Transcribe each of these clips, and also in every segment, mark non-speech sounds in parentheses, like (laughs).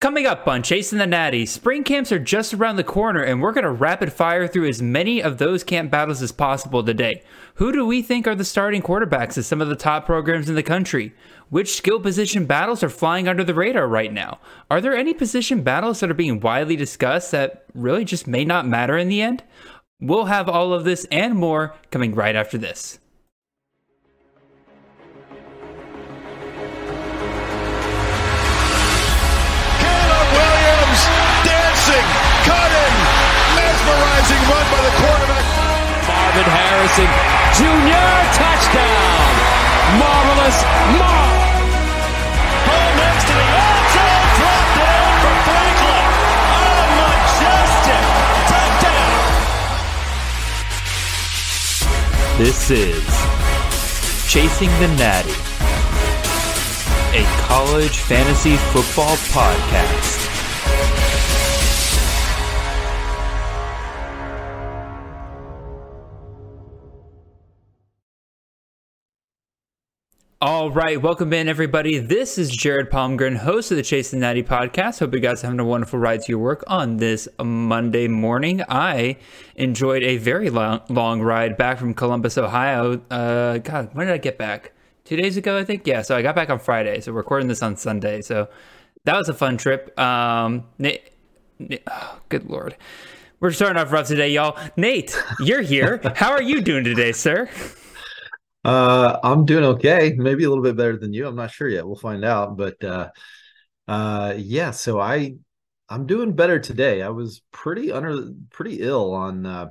Coming up on Chasing the Natty, spring camps are just around the corner, and we're going to rapid fire through as many of those camp battles as possible today. Who do we think are the starting quarterbacks of some of the top programs in the country? Which skill position battles are flying under the radar right now? Are there any position battles that are being widely discussed that really just may not matter in the end? We'll have all of this and more coming right after this. Marvin Harrison Jr. touchdown. Marvelous Marv. Ball next to the end zone. Dropped down for Franklin. A majestic touchdown. This is Chasing the Natty, a college fantasy football podcast. All right, welcome in everybody. This is Jared Palmgren, host of the Chasing the Natty podcast. Hope you guys are having a wonderful ride to your work on this Monday morning. I enjoyed a very long, long ride back from Columbus, Ohio. Uh, God, when did I get back? Two days ago, I think. Yeah, so I got back on Friday. So we're recording this on Sunday. So that was a fun trip. Um, Nate, Nate oh, good lord, we're starting off rough today, y'all. Nate, you're here. (laughs) How are you doing today, sir? Uh, I'm doing okay. Maybe a little bit better than you. I'm not sure yet. We'll find out. But uh, uh, yeah. So I, I'm doing better today. I was pretty under, pretty ill on uh,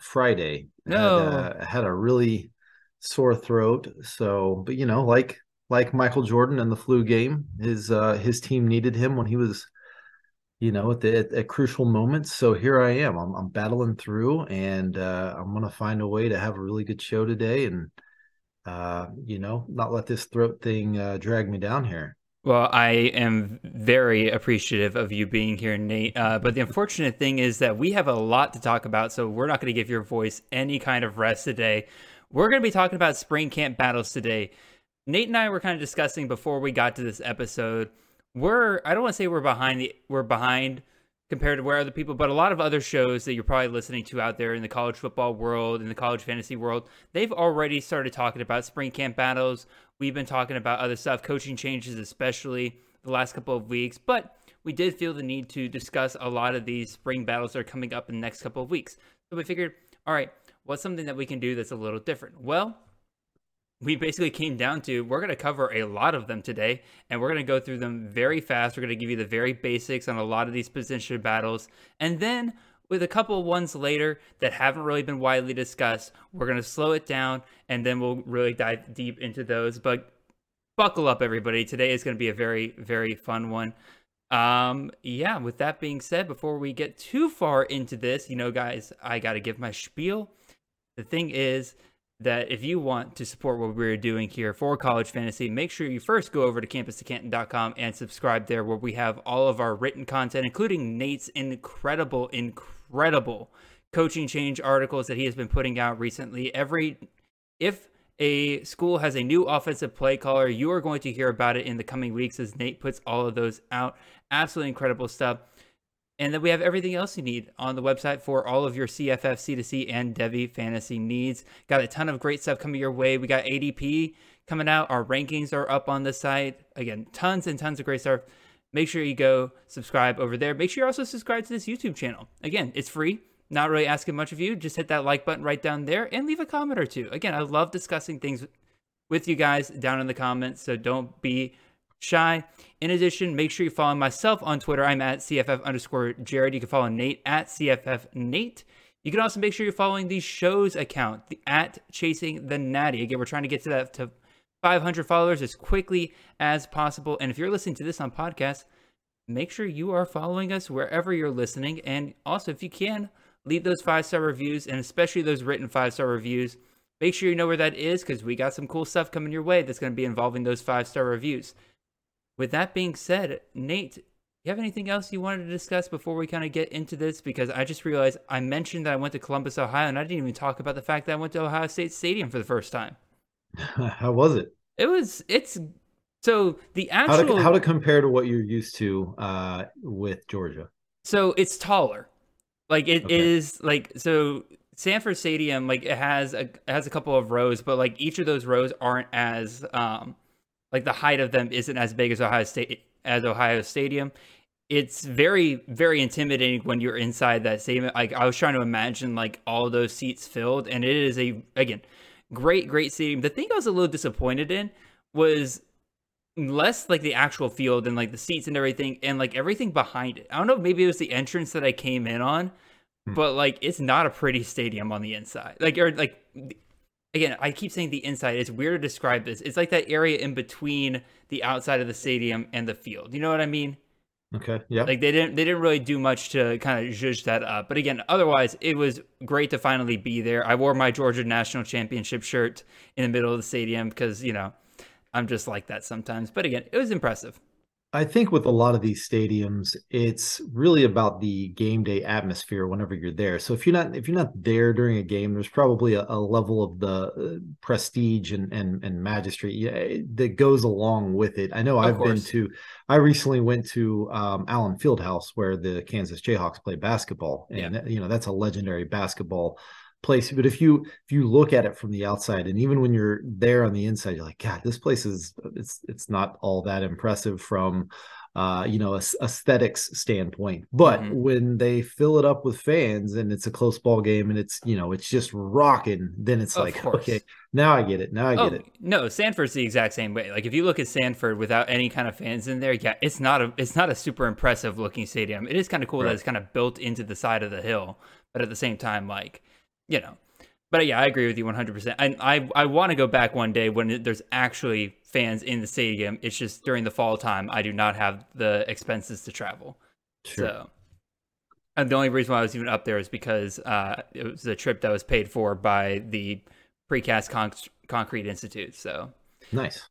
Friday. No, had, uh, had a really sore throat. So, but you know, like like Michael Jordan in the flu game, his uh, his team needed him when he was you know, at the at, at, crucial moments. So here I am. I'm, I'm battling through, and uh, I'm gonna find a way to have a really good show today, and uh, you know, not let this throat thing uh, drag me down here. Well, I am very appreciative of you being here, Nate. Uh, but the unfortunate thing is that we have a lot to talk about, so we're not going to give your voice any kind of rest today. We're going to be talking about spring camp battles today. Nate and I were kind of discussing before we got to this episode we're I don't want to say we're behind the we're behind compared to where other people, but a lot of other shows that you're probably listening to out there in the college football world, in the college fantasy world, they've already started talking about spring camp battles. We've been talking about other stuff, coaching changes, especially the last couple of weeks, but we did feel the need to discuss a lot of these spring battles that are coming up in the next couple of weeks. So we figured, all right, what's something that we can do that's a little different? Well, we basically came down to we're going to cover a lot of them today and we're going to go through them very fast. We're going to give you the very basics on a lot of these position battles. And then with a couple of ones later that haven't really been widely discussed we're going to slow it down and then we'll really dive deep into those. But buckle up everybody. Today is going to be a very very fun one. Um yeah with that being said before we get too far into this you know guys i got to give my spiel. The thing is that if you want to support what we're doing here for college fantasy, make sure you first go over to campus2canton.com and subscribe there, where we have all of our written content, including Nate's incredible, incredible coaching change articles that he has been putting out recently. Every if a school has a new offensive play caller, you are going to hear about it in the coming weeks as Nate puts all of those out. Absolutely incredible stuff. And then we have everything else you need on the website for all of your CFF, C2C, and Devy fantasy needs. Got a ton of great stuff coming your way. We got ADP coming out. Our rankings are up on the site. Again, tons and tons of great stuff. Make sure you go subscribe over there. Make sure you also subscribe to this YouTube channel. Again, it's free. Not really asking much of you. Just hit that like button right down there and leave a comment or two. Again, I love discussing things with you guys down in the comments. So don't be shy. In addition, make sure you follow myself on Twitter. I'm at CFF underscore Jared. You can follow Nate at CFF Nate. You can also make sure you're following the show's account the, at Chasing the Natty. Again, we're trying to get to that to 500 followers as quickly as possible. And if you're listening to this on podcast, make sure you are following us wherever you're listening. And also, if you can, leave those five star reviews and especially those written five star reviews. Make sure you know where that is because we got some cool stuff coming your way that's going to be involving those five star reviews with that being said, Nate, you have anything else you wanted to discuss before we kind of get into this? Because I just realized I mentioned that I went to Columbus, Ohio, and I didn't even talk about the fact that I went to Ohio State Stadium for the first time. (laughs) How was it? It was. It's So the How actual to how to compare to what you're used to uh, with Georgia? So it's taller. Like it is Okay. like so Sanford Stadium like it has a it has a couple of rows, but like each of those rows aren't as um like the height of them isn't as big as Ohio State as Ohio Stadium. It's very very intimidating when you're inside that stadium. Like I was trying to imagine like all those seats filled and it is a again great great stadium. The thing I was a little disappointed in was less like the actual field and like the seats and everything and like everything behind it. I don't know, maybe it was the entrance that I came in on, Hmm. but like it's not a pretty stadium on the inside. Like or like again, I keep saying the inside. It's weird to describe this. It's like that area in between the outside of the stadium and the field. You know what I mean? Okay, yeah. Like they didn't they didn't really do much to kind of zhuzh that up. But again, otherwise it was great to finally be there. I wore my Georgia national championship shirt in the middle of the stadium because, you know, I'm just like that sometimes. But again, it was impressive. I think with a lot of these stadiums, it's really about the game day atmosphere whenever you're there. So if you're not if you're not there during a game, there's probably a, a level of the uh, prestige and and and majesty that goes along with it. I know Of I've been to. I recently went to um, Allen Fieldhouse where the Kansas Jayhawks play basketball, and that- you know that's a legendary basketball place. But if you if you look at it from the outside, and even when you're there on the inside, you're like, God, this place is it's it's not all that impressive from uh you know a aesthetics standpoint but Mhm. when they fill it up with fans and it's a close ball game and it's you know it's just rocking then it's Of like course. okay now i get it now i Oh get it no, Sanford's the exact same way. Like if you look at Sanford without any kind of fans in there, yeah, it's not a it's not a super impressive looking stadium. It is kind of cool that it's kind of built into the side of the hill, but at the same time, like you know. But yeah, I agree with you 100%. I I, I want to go back one day when there's actually fans in the stadium. It's just during the fall time, I do not have the expenses to travel. sure So, and the only reason why I was even up there is because uh, it was a trip that was paid for by the Precast Con- Concrete Institute. So, nice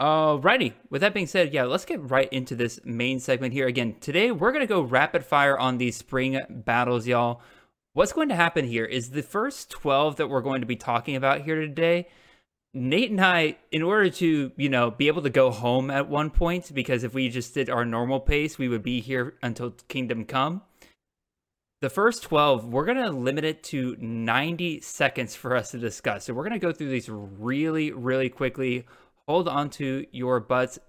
alrighty. With that being said, yeah, let's get right into this main segment here. Again, today we're gonna go rapid fire on these spring battles, y'all. What's going to happen here is the first 12 that we're going to be talking about here today. Nate and I, in order to, you know, be able to go home at one point, because if we just did our normal pace, we would be here until Kingdom Come. The first 12, we're going to limit it to 90 seconds for us to discuss. So we're going to go through these really, really quickly. Hold on to your butts.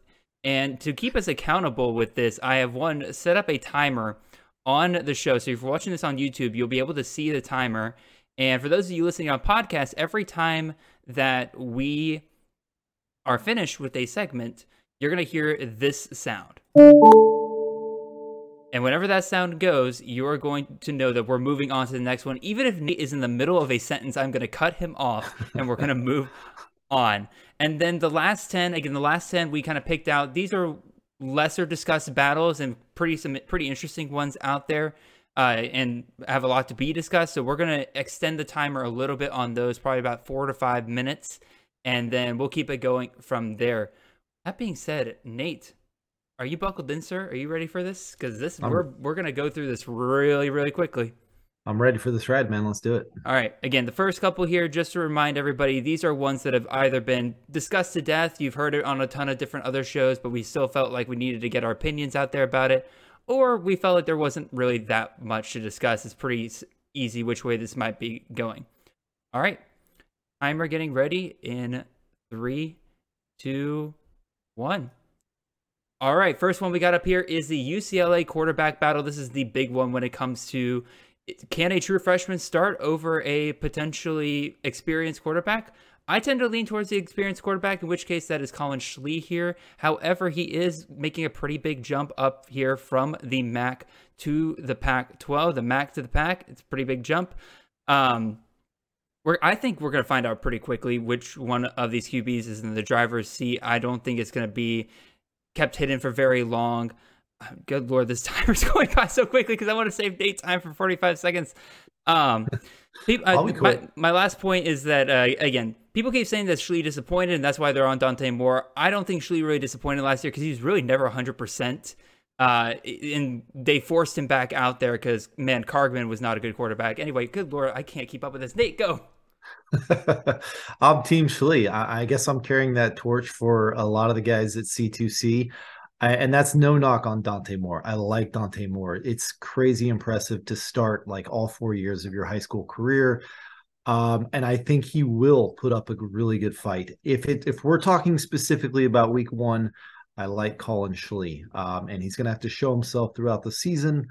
And to keep us accountable with this, I have one set up a timer on the show. So if you're watching this on YouTube, you'll be able to see the timer. And for those of you listening on podcast, every time that we are finished with a segment, you're going to hear this sound. And whenever that sound goes, you're going to know that we're moving on to the next one. Even if Nate is in the middle of a sentence, I'm going to cut him off and we're going to move on. And then the last 10, again, the last 10 we kind of picked out. These are lesser discussed battles and pretty some pretty interesting ones out there. Uh, and have a lot to be discussed. So we're gonna extend the timer a little bit on those, probably about four to five minutes, and then we'll keep it going from there. That being said, Nate, are you buckled in, sir? Are you ready for this? Because this I'm- we're we're gonna go through this really really quickly. I'm ready for this ride man let's do it All right. Again, the first couple here, just to remind everybody, these are ones that have either been discussed to death. You've heard it on a ton of different other shows, but we still felt like we needed to get our opinions out there about it. Or we felt like there wasn't really that much to discuss. It's pretty easy which way this might be going. All right. Timer getting ready in three, two, one. All right, first one we got up here is the UCLA quarterback battle. This is the big one when it comes to can a true freshman start over a potentially experienced quarterback? I tend to lean towards the experienced quarterback, in which case that is Collin Schlee here. However, he is making a pretty big jump up here from the MAC to the Pac 12, the MAC to the Pac. It's a pretty big jump. Um, we're, I think we're going to find out pretty quickly which one of these QBs is in the driver's seat. I don't think it's going to be kept hidden for very long. Good lord, this (laughs) timer's going by so quickly because I want to save date time for 45 seconds. Um, people, be my, my last point is that uh, again, people keep saying that Schlee disappointed, and that's why they're on Dante Moore. I don't think Schlee really disappointed last year because he was really never 100. percent uh, and they forced him back out there because man, Kargman was not a good quarterback. Anyway, good lord, I can't keep up with this. Nate, go. (laughs) I'm Team Schlee. I, I, guess I'm carrying that torch for a lot of the guys at C2C. I, and that's no knock on Dante Moore. I like Dante Moore. It's crazy impressive to start like all four years of your high school career. Um, and I think he will put up a really good fight. If it if we're talking specifically about week one, I like Collin Schlee. Um, and he's gonna have to show himself throughout the season.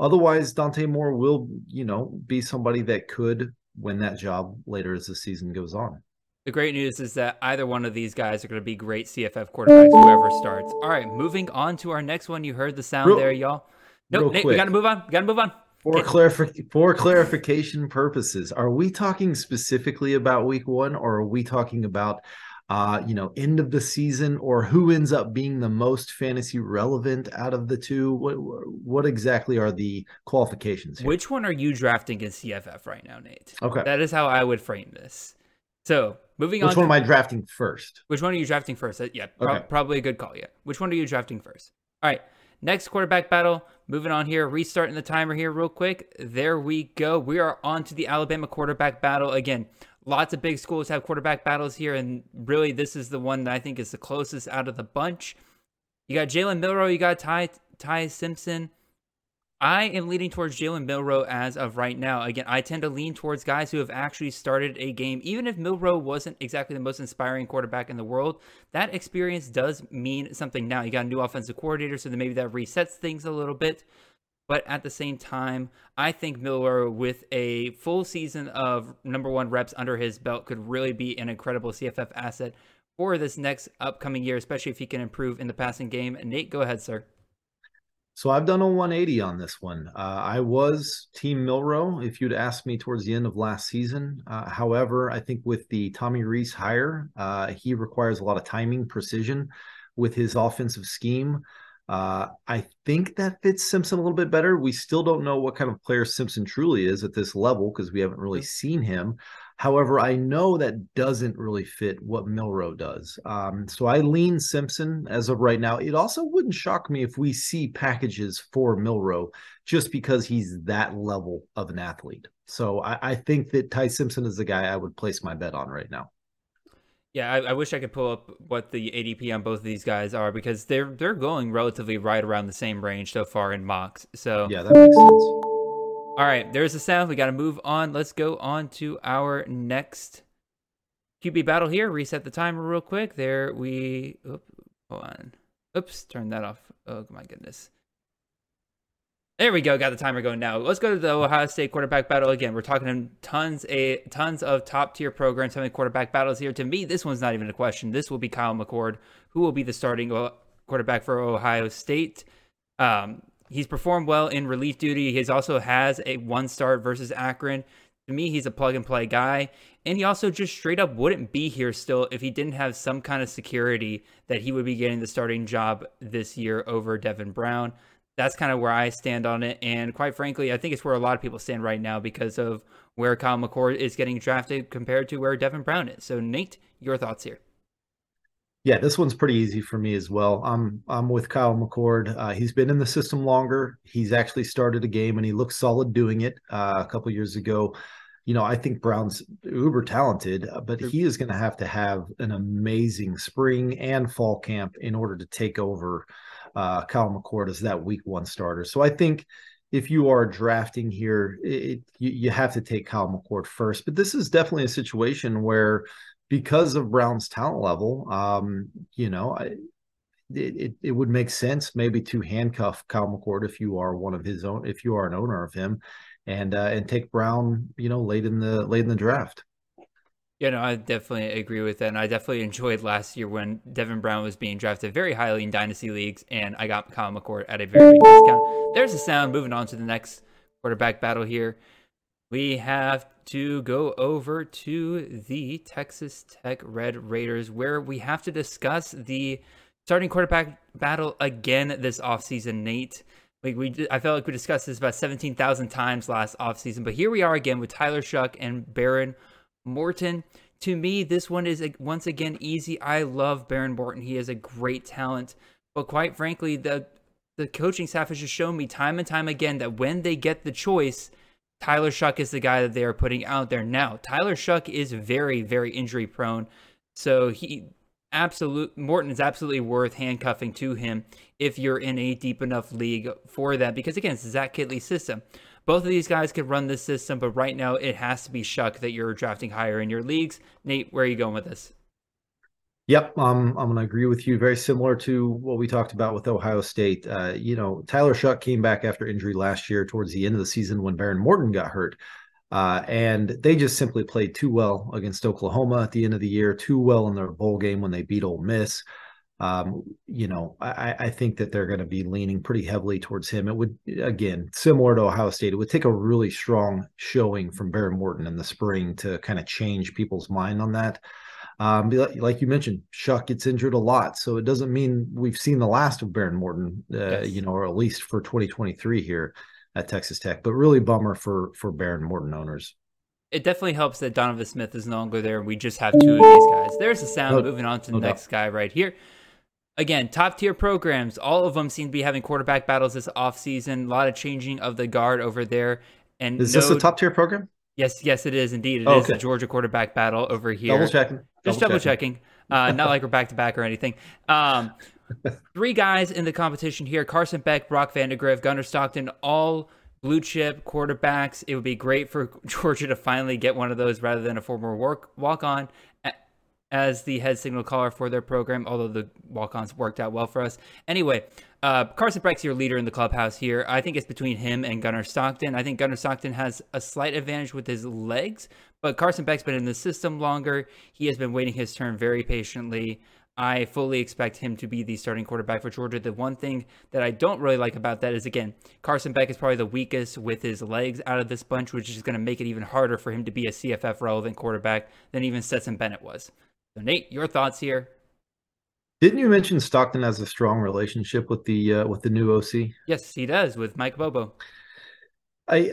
Otherwise, Dante Moore will, you know, be somebody that could win that job later as the season goes on. The great news is that either one of these guys are going to be great CFF quarterbacks, whoever starts. All right, moving on to our next one. You heard the sound real, there, y'all. Nope, Nate, we got to move on. We got to move on. For, clarif- for clarification purposes, are we talking specifically about week one or are we talking about uh, you know, end of the season, or who ends up being the most fantasy relevant out of the two? What what exactly are the qualifications? Here? Which one are you drafting in CFF right now, Nate? Okay, that is how I would frame this. So moving which on. Which one to, am I drafting first? Which one are you drafting first? Uh, yeah, pro- okay. probably a good call. Yeah. Which one are you drafting first? All right. Next quarterback battle. Moving on here, restarting the timer here real quick. There we go. We are on to the Alabama quarterback battle again lots of big schools have quarterback battles here, and really this is the one that I think is the closest out of the bunch. You got Jalen Milroe, you got Ty Ty Simpson. I am leaning towards Jalen Milroe as of right now. Again, I tend to lean towards guys who have actually started a game. Even if Milroe wasn't exactly the most inspiring quarterback in the world, that experience does mean something now. You got a new offensive coordinator, so then maybe that resets things a little bit. But at the same time, I think Milroe, with a full season of number one reps under his belt, could really be an incredible CFF asset for this next upcoming year, especially if he can improve in the passing game. Nate, go ahead, sir. So I've done a 180 on this one. Uh, I was Team Milroe if you'd asked me towards the end of last season. Uh, however, I think with the Tommy Rees hire, uh, he requires a lot of timing, precision with his offensive scheme. Uh, I think that fits Simpson a little bit better. We still don't know what kind of player Simpson truly is at this level because we haven't really seen him. However, I know that doesn't really fit what Milroe does. Um, so I lean Simpson as of right now. It also wouldn't shock me if we see packages for Milroe just because he's that level of an athlete. So I, I think that Ty Simpson is the guy I would place my bet on right now. Yeah, I, I, wish I could pull up what the ADP on both of these guys are because they're they're going relatively right around the same range so far in mocks. So yeah, that makes sense. All right, there's the sound. We got to move on. Let's go on to our next QB battle here. Reset the timer real quick. There we. Oops, hold on. Oops, turn that off. Oh my goodness. There we go. Got the timer going now. Let's go to the Ohio State quarterback battle again. We're talking tons a tons of top tier programs having quarterback battles here. To me, this one's not even a question. This will be Kyle McCord, who will be the starting quarterback for Ohio State. Um, he's performed well in relief duty. He also has a one start versus Akron. To me, he's a plug and play guy. And he also just straight up wouldn't be here still if he didn't have some kind of security that he would be getting the starting job this year over Devin Brown that's kind of where I stand on it. And quite frankly, I think it's where a lot of people stand right now because of where Kyle McCord is getting drafted compared to where Devin Brown is. So, Nate, your thoughts here? Yeah, this one's pretty easy for me as well. I'm I'm with Kyle McCord. Uh, he's been in the system longer. He's actually started a game and he looks solid doing it. Uh, a couple years ago, you know, I think Brown's uber talented, uh, but he is going to have to have an amazing spring and fall camp in order to take over uh, Kyle McCord as that week one starter. So I think if you are drafting here, it, you, you have to take Kyle McCord first. But this is definitely a situation where, because of Brown's talent level, um, you know, I, it, it, would make sense maybe to handcuff Kyle McCord if you are one of his own, if you are an owner of him, and uh, and take Brown, you know, late in the late in the draft. Yeah, no, I definitely agree with that. And I definitely enjoyed last year when Devin Brown was being drafted very highly in dynasty leagues, and I got Kyle McCord at a very big discount. There's the sound. Moving on to the next quarterback battle here. We have to go over to the Texas Tech Red Raiders, where we have to discuss the starting quarterback battle again this offseason, Nate. Like we, I felt like we discussed this about 17,000 times last offseason, but here we are again with Tyler Shough and Behren Morton. To me, this one is once again easy. I love Behren Morton. He has a great talent. But quite frankly, the the coaching staff has just shown me time and time again that when they get the choice, Tyler Shough is the guy that they are putting out there now. Tyler Shough is very, very injury prone. So he absolute Morton is absolutely worth handcuffing to him if you're in a deep enough league for that. Because again, it's Zach Kittley's system. Both of these guys could run this system, but right now it has to be Shough that you're drafting higher in your leagues. Nate, where are you going with this? Yep, um, I'm going to agree with you. Very similar to what we talked about with Ohio State. Uh, you know, Tyler Shough came back after injury last year towards the end of the season when Behren Morton got hurt. Uh, and they just simply played too well against Oklahoma at the end of the year, too well in their bowl game when they beat Ole Miss. Um, you know, I, I think that they're going to be leaning pretty heavily towards him. It would, again, similar to Ohio State, it would take a really strong showing from Behren Morton in the spring to kind of change people's mind on that. Um, like you mentioned, Shough gets injured a lot, so it doesn't mean we've seen the last of Behren Morton, uh, yes. you know, or at least for 2023 here at Texas Tech. But really bummer for for Behren Morton owners. It definitely helps that Donovan Smith is no longer there. We just have two of these guys. There's the sound. No, moving on to the no next doubt. guy right here. Again, top tier programs. All of them seem to be having quarterback battles this offseason. A lot of changing of the guard over there. And is no, this a top tier program? Yes, yes, it is indeed. It oh, is okay. the Georgia quarterback battle over here. Double checking. Just double, double checking. checking. Uh, not like we're back to back or anything. Um, three guys in the competition here: Carson Beck, Brock Vandagriff, Gunnar Stockton, all blue chip quarterbacks. It would be great for (laughs) Georgia to finally get one of those rather than a former work walk on as the head signal caller for their program, although the walk ons worked out well for us. Anyway, uh, Carson Beck's your leader in the clubhouse here. I think it's between him and Gunnar Stockton. I think Gunnar Stockton has a slight advantage with his legs, but Carson Beck's been in the system longer. He has been waiting his turn very patiently. I fully expect him to be the starting quarterback for Georgia. The one thing that I don't really like about that is, again, Carson Beck is probably the weakest with his legs out of this bunch, which is going to make it even harder for him to be a CFF relevant quarterback than even Stetson Bennett was. So, Nate, your thoughts here? Didn't you mention Stockton has a strong relationship with the uh, with the new OC? Yes, he does with Mike Bobo. I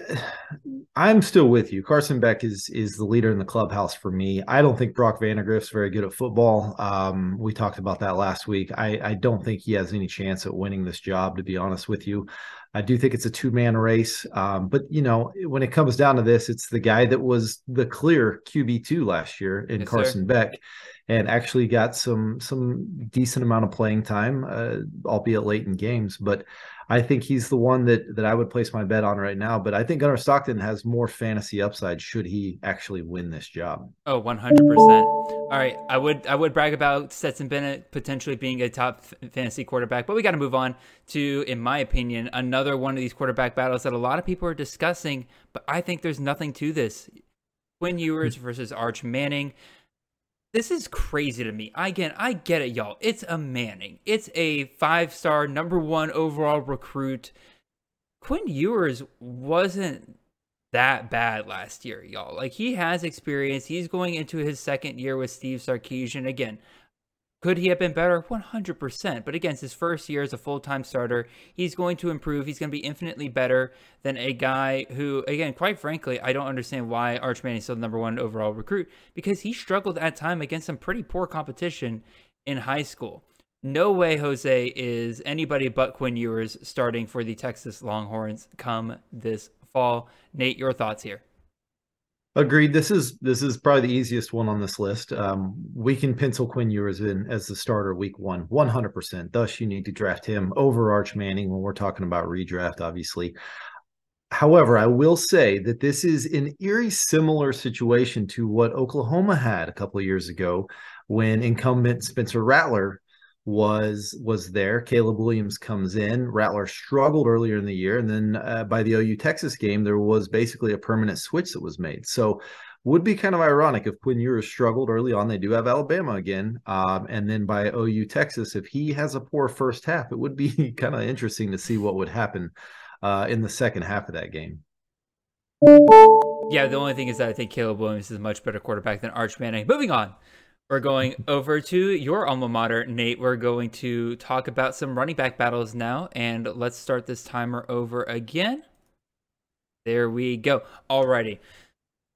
I'm still with you. Carson Beck is is the leader in the clubhouse for me. I don't think Brock Vandagriff's very good at football. Um, we talked about that last week. I, I don't think he has any chance at winning this job, to be honest with you. I do think it's a two man race. Um, but you know, when it comes down to this, it's the guy that was the clear QB two last year in yes, Carson sir. Beck and actually got some some decent amount of playing time, uh, albeit late in games. But I think he's the one that that I would place my bet on right now. But I think Gunnar Stockton has more fantasy upside should he actually win this job. Oh, 100%. All right, I would I would brag about Stetson Bennett potentially being a top fantasy quarterback, but we got to move on to in my opinion another one of these quarterback battles that a lot of people are discussing, but I think there's nothing to this. Quinn Ewers versus Arch Manning. This is crazy to me. Again, I get it, y'all. It's a Manning. It's a five star, number one overall recruit. Quinn Ewers wasn't that bad last year, y'all. Like, he has experience. He's going into his second year with Steve Sarkisian. Again, could he have been better? 100%. But against his first year as a full time starter, he's going to improve. He's going to be infinitely better than a guy who, again, quite frankly, I don't understand why Arch Manning is still the number one overall recruit because he struggled at time against some pretty poor competition in high school. No way Jose is anybody but Quinn Ewers starting for the Texas Longhorns come this fall. Nate, your thoughts here? Agreed. This is this is probably the easiest one on this list. Um, we can pencil Quinn Ewers in as the starter week one, one hundred percent. Thus, you need to draft him over Arch Manning when we're talking about redraft, obviously. However, I will say that this is an eerie similar situation to what Oklahoma had a couple of years ago when incumbent Spencer Rattler was was there. Caleb Williams comes in. Rattler struggled earlier in the year, and then uh, by the OU Texas game, there was basically a permanent switch that was made. So, would be kind of ironic if Quinn Ewers struggled early on. They do have Alabama again, um, and then by OU Texas, if he has a poor first half, it would be (laughs) kind of interesting to see what would happen uh, in the second half of that game. Yeah, the only thing is that I think Caleb Williams is a much better quarterback than Arch Manning. Moving on. We're going over to your alma mater, Nate. We're going to talk about some running back battles now, and let's start this timer over again. There we go. Alrighty.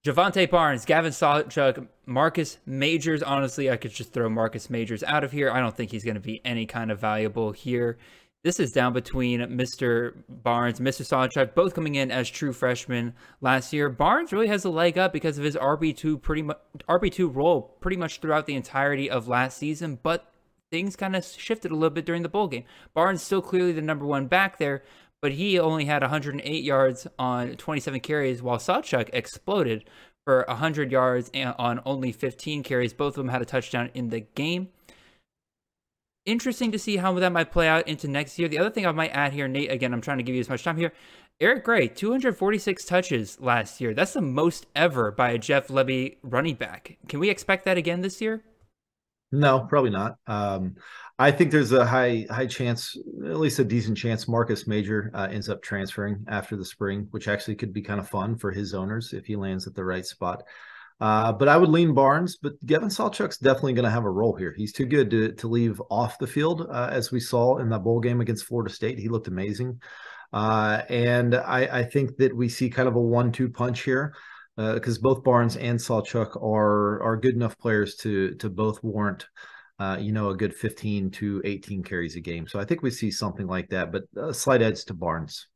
Jovantae Barnes, Gavin Sawchuk, Marcus Majors. Honestly, I could just throw Marcus Majors out of here. I don't think he's going to be any kind of valuable here. This is down between Mr. Barnes, and Mr. Sawchuk, both coming in as true freshmen last year. Barnes really has a leg up because of his RB two pretty much RB two role pretty much throughout the entirety of last season, but things kind of shifted a little bit during the bowl game. Barnes still clearly the number one back there, but he only had 108 yards on 27 carries, while Sawchuk exploded for 100 yards on only 15 carries. Both of them had a touchdown in the game. Interesting to see how that might play out into next year. The other thing I might add here, Nate, again, I'm trying to give you as much time here. Eric Gray, 246 touches last year. That's the most ever by a Jeff Lebby running back. Can we expect that again this year? No, probably not. Um, I think there's a high high chance, at least a decent chance, Marcus Major uh, ends up transferring after the spring, which actually could be kind of fun for his owners if he lands at the right spot. Uh, but I would lean Barnes, but Gavin Sawchuk's definitely going to have a role here. He's too good to to leave off the field, uh, as we saw in that bowl game against Florida State. He looked amazing, uh, and I, I think that we see kind of a one-two punch here because uh, both Barnes and Sawchuk are are good enough players to to both warrant, uh, you know, a good 15 to 18 carries a game. So I think we see something like that, but a slight edge to Barnes.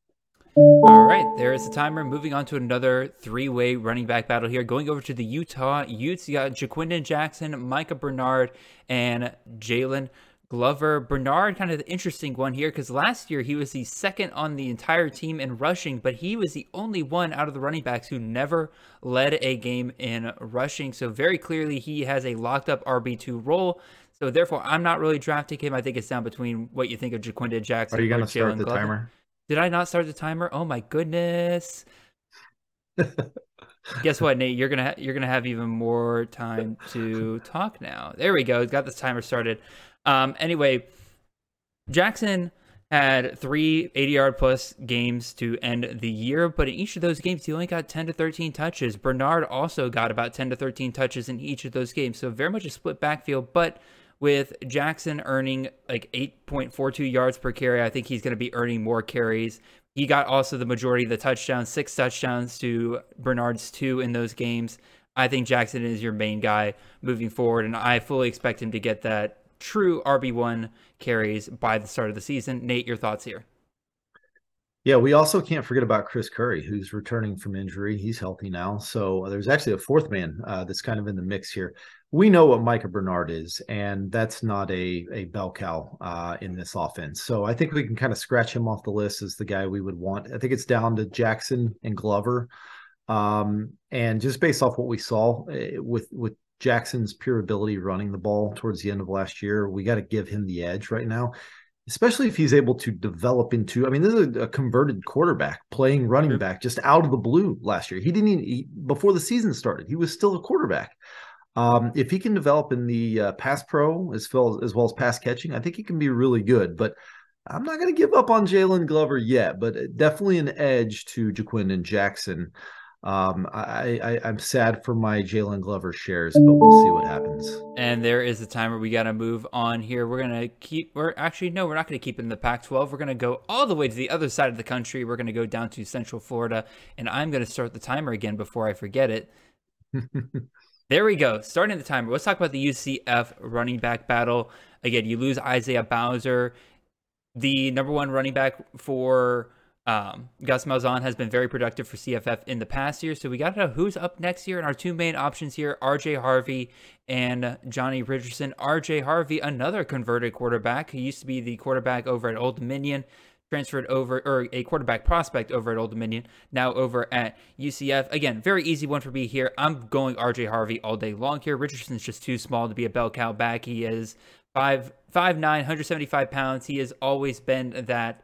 All right, there is the timer. Moving on to another three-way running back battle here. Going over to the Utah Utes, you got Ja'Quinden Jackson, Micah Bernard, and Jaylon Glover. Bernard, kind of the interesting one here because last year he was the second on the entire team in rushing, but he was the only one out of the running backs who never led a game in rushing. So very clearly he has a locked up RB2 role. So therefore, I'm not really drafting him. I think it's down between what you think of Ja'Quinden Jackson. Are you going to start the Glover. timer? Did I not start the timer? Oh my goodness. Guess what, Nate? You're gonna ha- you're gonna have even more time to talk now. There we go. Got this timer started. Um, anyway, Jackson had three 80 yard plus games to end the year, but in each of those games, he only got 10 to 13 touches. Bernard also got about 10 to 13 touches in each of those games. So very much a split backfield, but with Jackson earning like 8.42 yards per carry, I think he's going to be earning more carries. He got also the majority of the touchdowns, six touchdowns to Bernard's two in those games. I think Jackson is your main guy moving forward, and I fully expect him to get that true RB1 carries by the start of the season. Nate, your thoughts here? Yeah, we also can't forget about Chris Curry, who's returning from injury. He's healthy now. So there's actually a fourth man uh, that's kind of in the mix here. We know what Micah Bernard is, and that's not a, a bell cow uh, in this offense. So I think we can kind of scratch him off the list as the guy we would want. I think it's down to Jackson and Glover. Um, and just based off what we saw uh, with with Jackson's pure ability running the ball towards the end of last year. We got to give him the edge right now, especially if he's able to develop into. I mean, this is a, a converted quarterback playing running back just out of the blue last year. He didn't even he, before the season started. He was still a quarterback. Um, if he can develop in the uh, pass pro as well as well as pass catching, I think he can be really good. But I'm not going to give up on Jaylon Glover yet, but definitely an edge to Ja'Quinden Jackson. Um, I, I am sad for my Jaylon Glover shares, but we'll see what happens. And there is a timer. We got to move on here. We're gonna keep. We're actually no, we're not gonna keep in the Pac-12. We're gonna go all the way to the other side of the country. We're gonna go down to Central Florida, and I'm gonna start the timer again before I forget it. (laughs) there we go. Starting the timer. Let's talk about the UCF running back battle. Again, you lose Isaiah Bowser, the number one running back for um, Gus Malzahn has been very productive for CFF in the past year, so we got to know who's up next year. And our two main options here: RJ Harvey and Johnny Richardson. RJ Harvey, another converted quarterback, who used to be the quarterback over at Old Dominion, transferred over, or a quarterback prospect over at Old Dominion, now over at UCF. Again, very easy one for me here. I'm going RJ Harvey all day long here. Richardson's just too small to be a bell cow back. He is five five nine, 175 pounds. He has always been that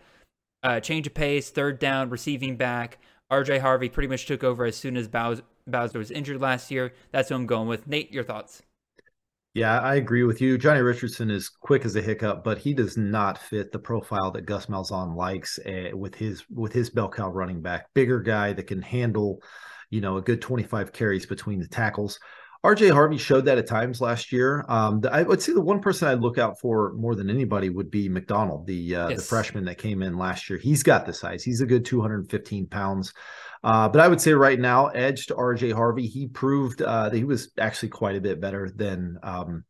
uh, change of pace, third down, receiving back. RJ Harvey pretty much took over as soon as Bowser, Bowser was injured last year. That's who I'm going with. Nate, your thoughts? Yeah, I agree with you. Johnny Richardson is quick as a hiccup, but he does not fit the profile that Gus Malzahn likes uh, with his with his bell cow running back. Bigger guy that can handle, you know, a good 25 carries between the tackles. RJ Harvey showed that at times last year. Um, the, I would say the one person I'd look out for more than anybody would be McDonald, the uh, yes. the freshman that came in last year. He's got the size. He's a good 215 pounds. Uh, but I would say right now, edge to RJ Harvey. He proved uh, that he was actually quite a bit better than um,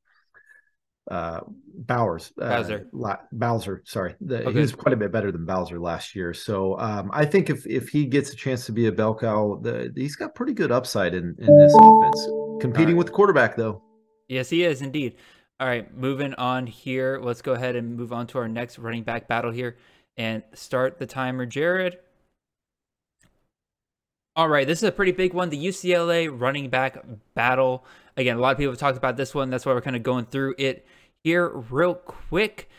uh, Bowers, uh, Bowser. la- Bowser. Sorry, the, Okay. he was quite a bit better than Bowser last year. So um, I think if if he gets a chance to be a bell cow, the, he's got pretty good upside in in this offense. Competing Alright. with the quarterback though. Yes, he is indeed. All right, moving on here. Let's go ahead and move on to our next running back battle here and start the timer, Jared. All right, this is a pretty big one. The UCLA running back battle. Again, a lot of people have talked about this one. That's why we're kind of going through it here real quick.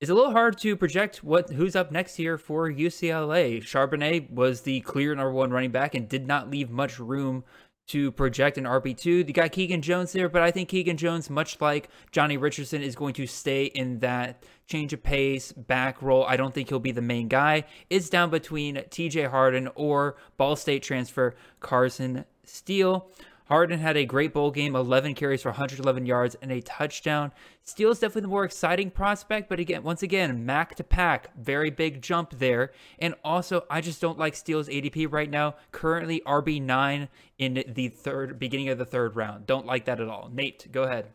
It's a little hard to project what who's up next year for UCLA. Charbonnet was the clear number one running back and did not leave much room to project an RB2. You got Keegan Jones there, but I think Keegan Jones, much like Johnny Richardson, is going to stay in that change of pace back role. I don't think he'll be the main guy. It's down between TJ Harden or Ball State transfer Carson Steele. Harden had a great bowl game, 11 carries for 111 yards and a touchdown. Steele's definitely the more exciting prospect, but again, once again, Mac to pack, very big jump there. And also, I just don't like Steele's ADP right now. Currently RB9 in the third beginning of the third round. Don't like that at all. Nate, go ahead.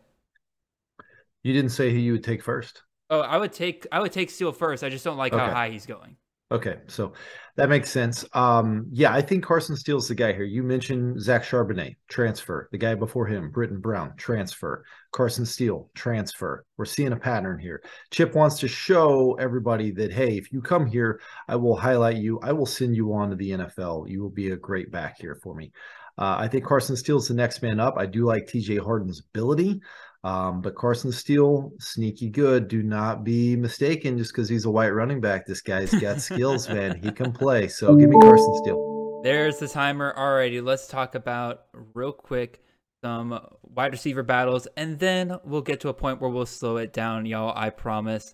You didn't say who you would take first. Oh, I would take I would take Steele first. I just don't like how high he's going. Okay, so that makes sense. Um, yeah, I think Carson Steele's the guy here. You mentioned Zach Charbonnet, transfer. The guy before him, Brittain Brown, transfer. Carson Steele, transfer. We're seeing a pattern here. Chip wants to show everybody that, hey, if you come here, I will highlight you. I will send you on to the NFL. You will be a great back here for me. Uh, I think Carson Steele's the next man up. I do like TJ Harden's ability. Um, but Carson Steele, sneaky good. Do not be mistaken just because he's a white running back. This guy's got skills, man. He can play. So give me Carson Steele. There's the timer. Alrighty, let's talk about real quick some wide receiver battles, and then we'll get to a point where we'll slow it down, y'all. I promise.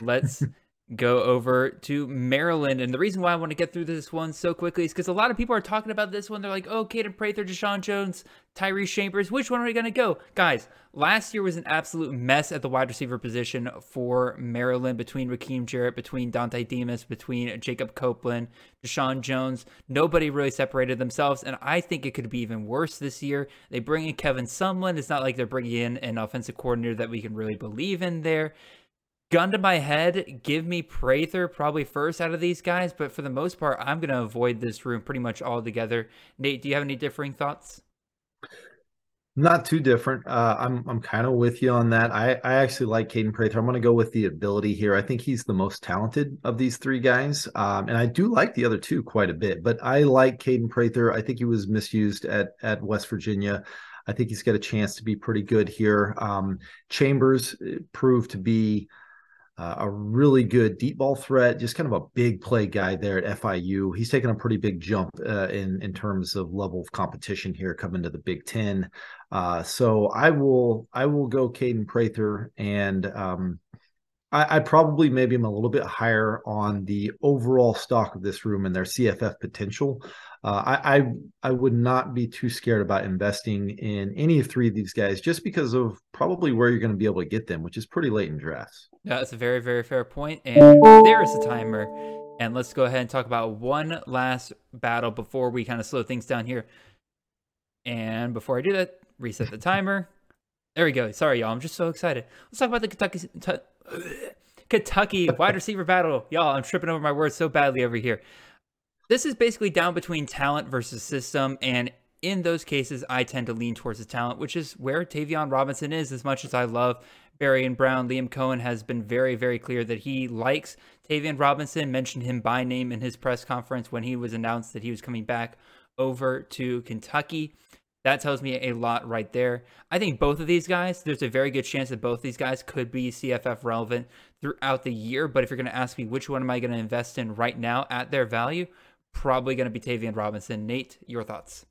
Let's go over to Maryland. And the reason why I want to get through this one so quickly is because a lot of people are talking about this one. They're like, oh, Kaden Prather, Jeshaun Jones, Tyree Chambers. Which one are we going to go? Guys, last year was an absolute mess at the wide receiver position for Maryland between Rakim Jarrett, between Dontay Demus, between Jacob Copeland, Jeshaun Jones. Nobody really separated themselves. And I think it could be even worse this year. They bring in Kevin Sumlin. It's not like they're bringing in an offensive coordinator that we can really believe in there gun to my head, give me Prather probably first out of these guys, but for the most part, I'm going to avoid this room pretty much altogether. Nate, do you have any differing thoughts? Not too different. Uh, I'm I'm kind of with you on that. I, I actually like Kaden Prather. I'm going to go with the ability here. I think he's the most talented of these three guys, um, and I do like the other two quite a bit. But I like Kaden Prather. I think he was misused at at West Virginia. I think he's got a chance to be pretty good here. Um, Chambers uh, proved to be uh, a really good deep ball threat, just kind of a big play guy there at FIU. He's taken a pretty big jump uh, in in terms of level of competition here coming to the Big Ten. Uh, so I will I will go Kaden Prather, and um, I, I probably maybe am a little bit higher on the overall stock of this room and their CFF potential. Uh, I, I I would not be too scared about investing in any of three of these guys just because of probably where you're going to be able to get them, which is pretty late in drafts. Yeah, that's a very, very fair point. And there's a timer. And let's go ahead and talk about one last battle before we kind of slow things down here. And before I do that, reset the timer. There we go. Sorry, y'all. I'm just so excited. Let's talk about the Kentucky t- Kentucky (laughs) wide receiver battle. Y'all, I'm tripping over my words so badly over here. This is basically down between talent versus system, and in those cases, I tend to lean towards the talent, which is where Tayvion Robinson is. As much as I love Barion Brown, Liam Coen has been very, very clear that he likes Tayvion Robinson. Mentioned him by name in his press conference when he was announced that he was coming back over to Kentucky. That tells me a lot right there. I think both of these guys, there's a very good chance that both these guys could be CFF relevant throughout the year. But if you're going to ask me which one am I going to invest in right now at their value, probably going to be Tayvion Robinson. Nate, your thoughts?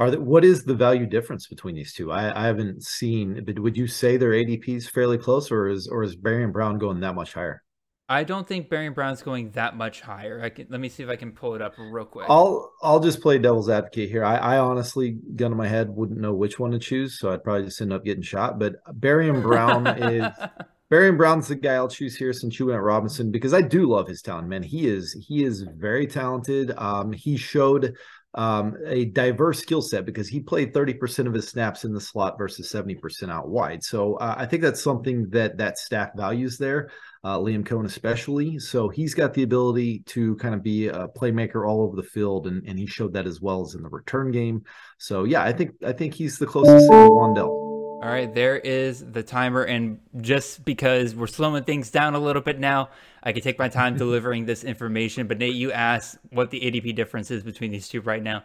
Are that what is the value difference between these two? I, I haven't seen, but would you say their ADP is fairly close, or is or is Barion Brown going that much higher? I don't think Barion Brown's going that much higher. I can let me see if I can pull it up real quick. I'll I'll just play devil's advocate here. I, I honestly, gun to my head, wouldn't know which one to choose, so I'd probably just end up getting shot. But Barion Brown is (laughs) Barion Brown's the guy I'll choose here since you went at Robinson because I do love his talent, man. He is he is very talented. Um, he showed um, a diverse skill set because he played 30% of his snaps in the slot versus 70% out wide. So uh, I think that's something that that staff values there, uh, Liam Coen especially. So he's got the ability to kind of be a playmaker all over the field, and, and he showed that as well as in the return game. So yeah, I think I think he's the closest to Wan'Dale. All right, there is the timer. And just because we're slowing things down a little bit now, I can take my time (laughs) delivering this information. But Nate, you asked what the ADP difference is between these two right now.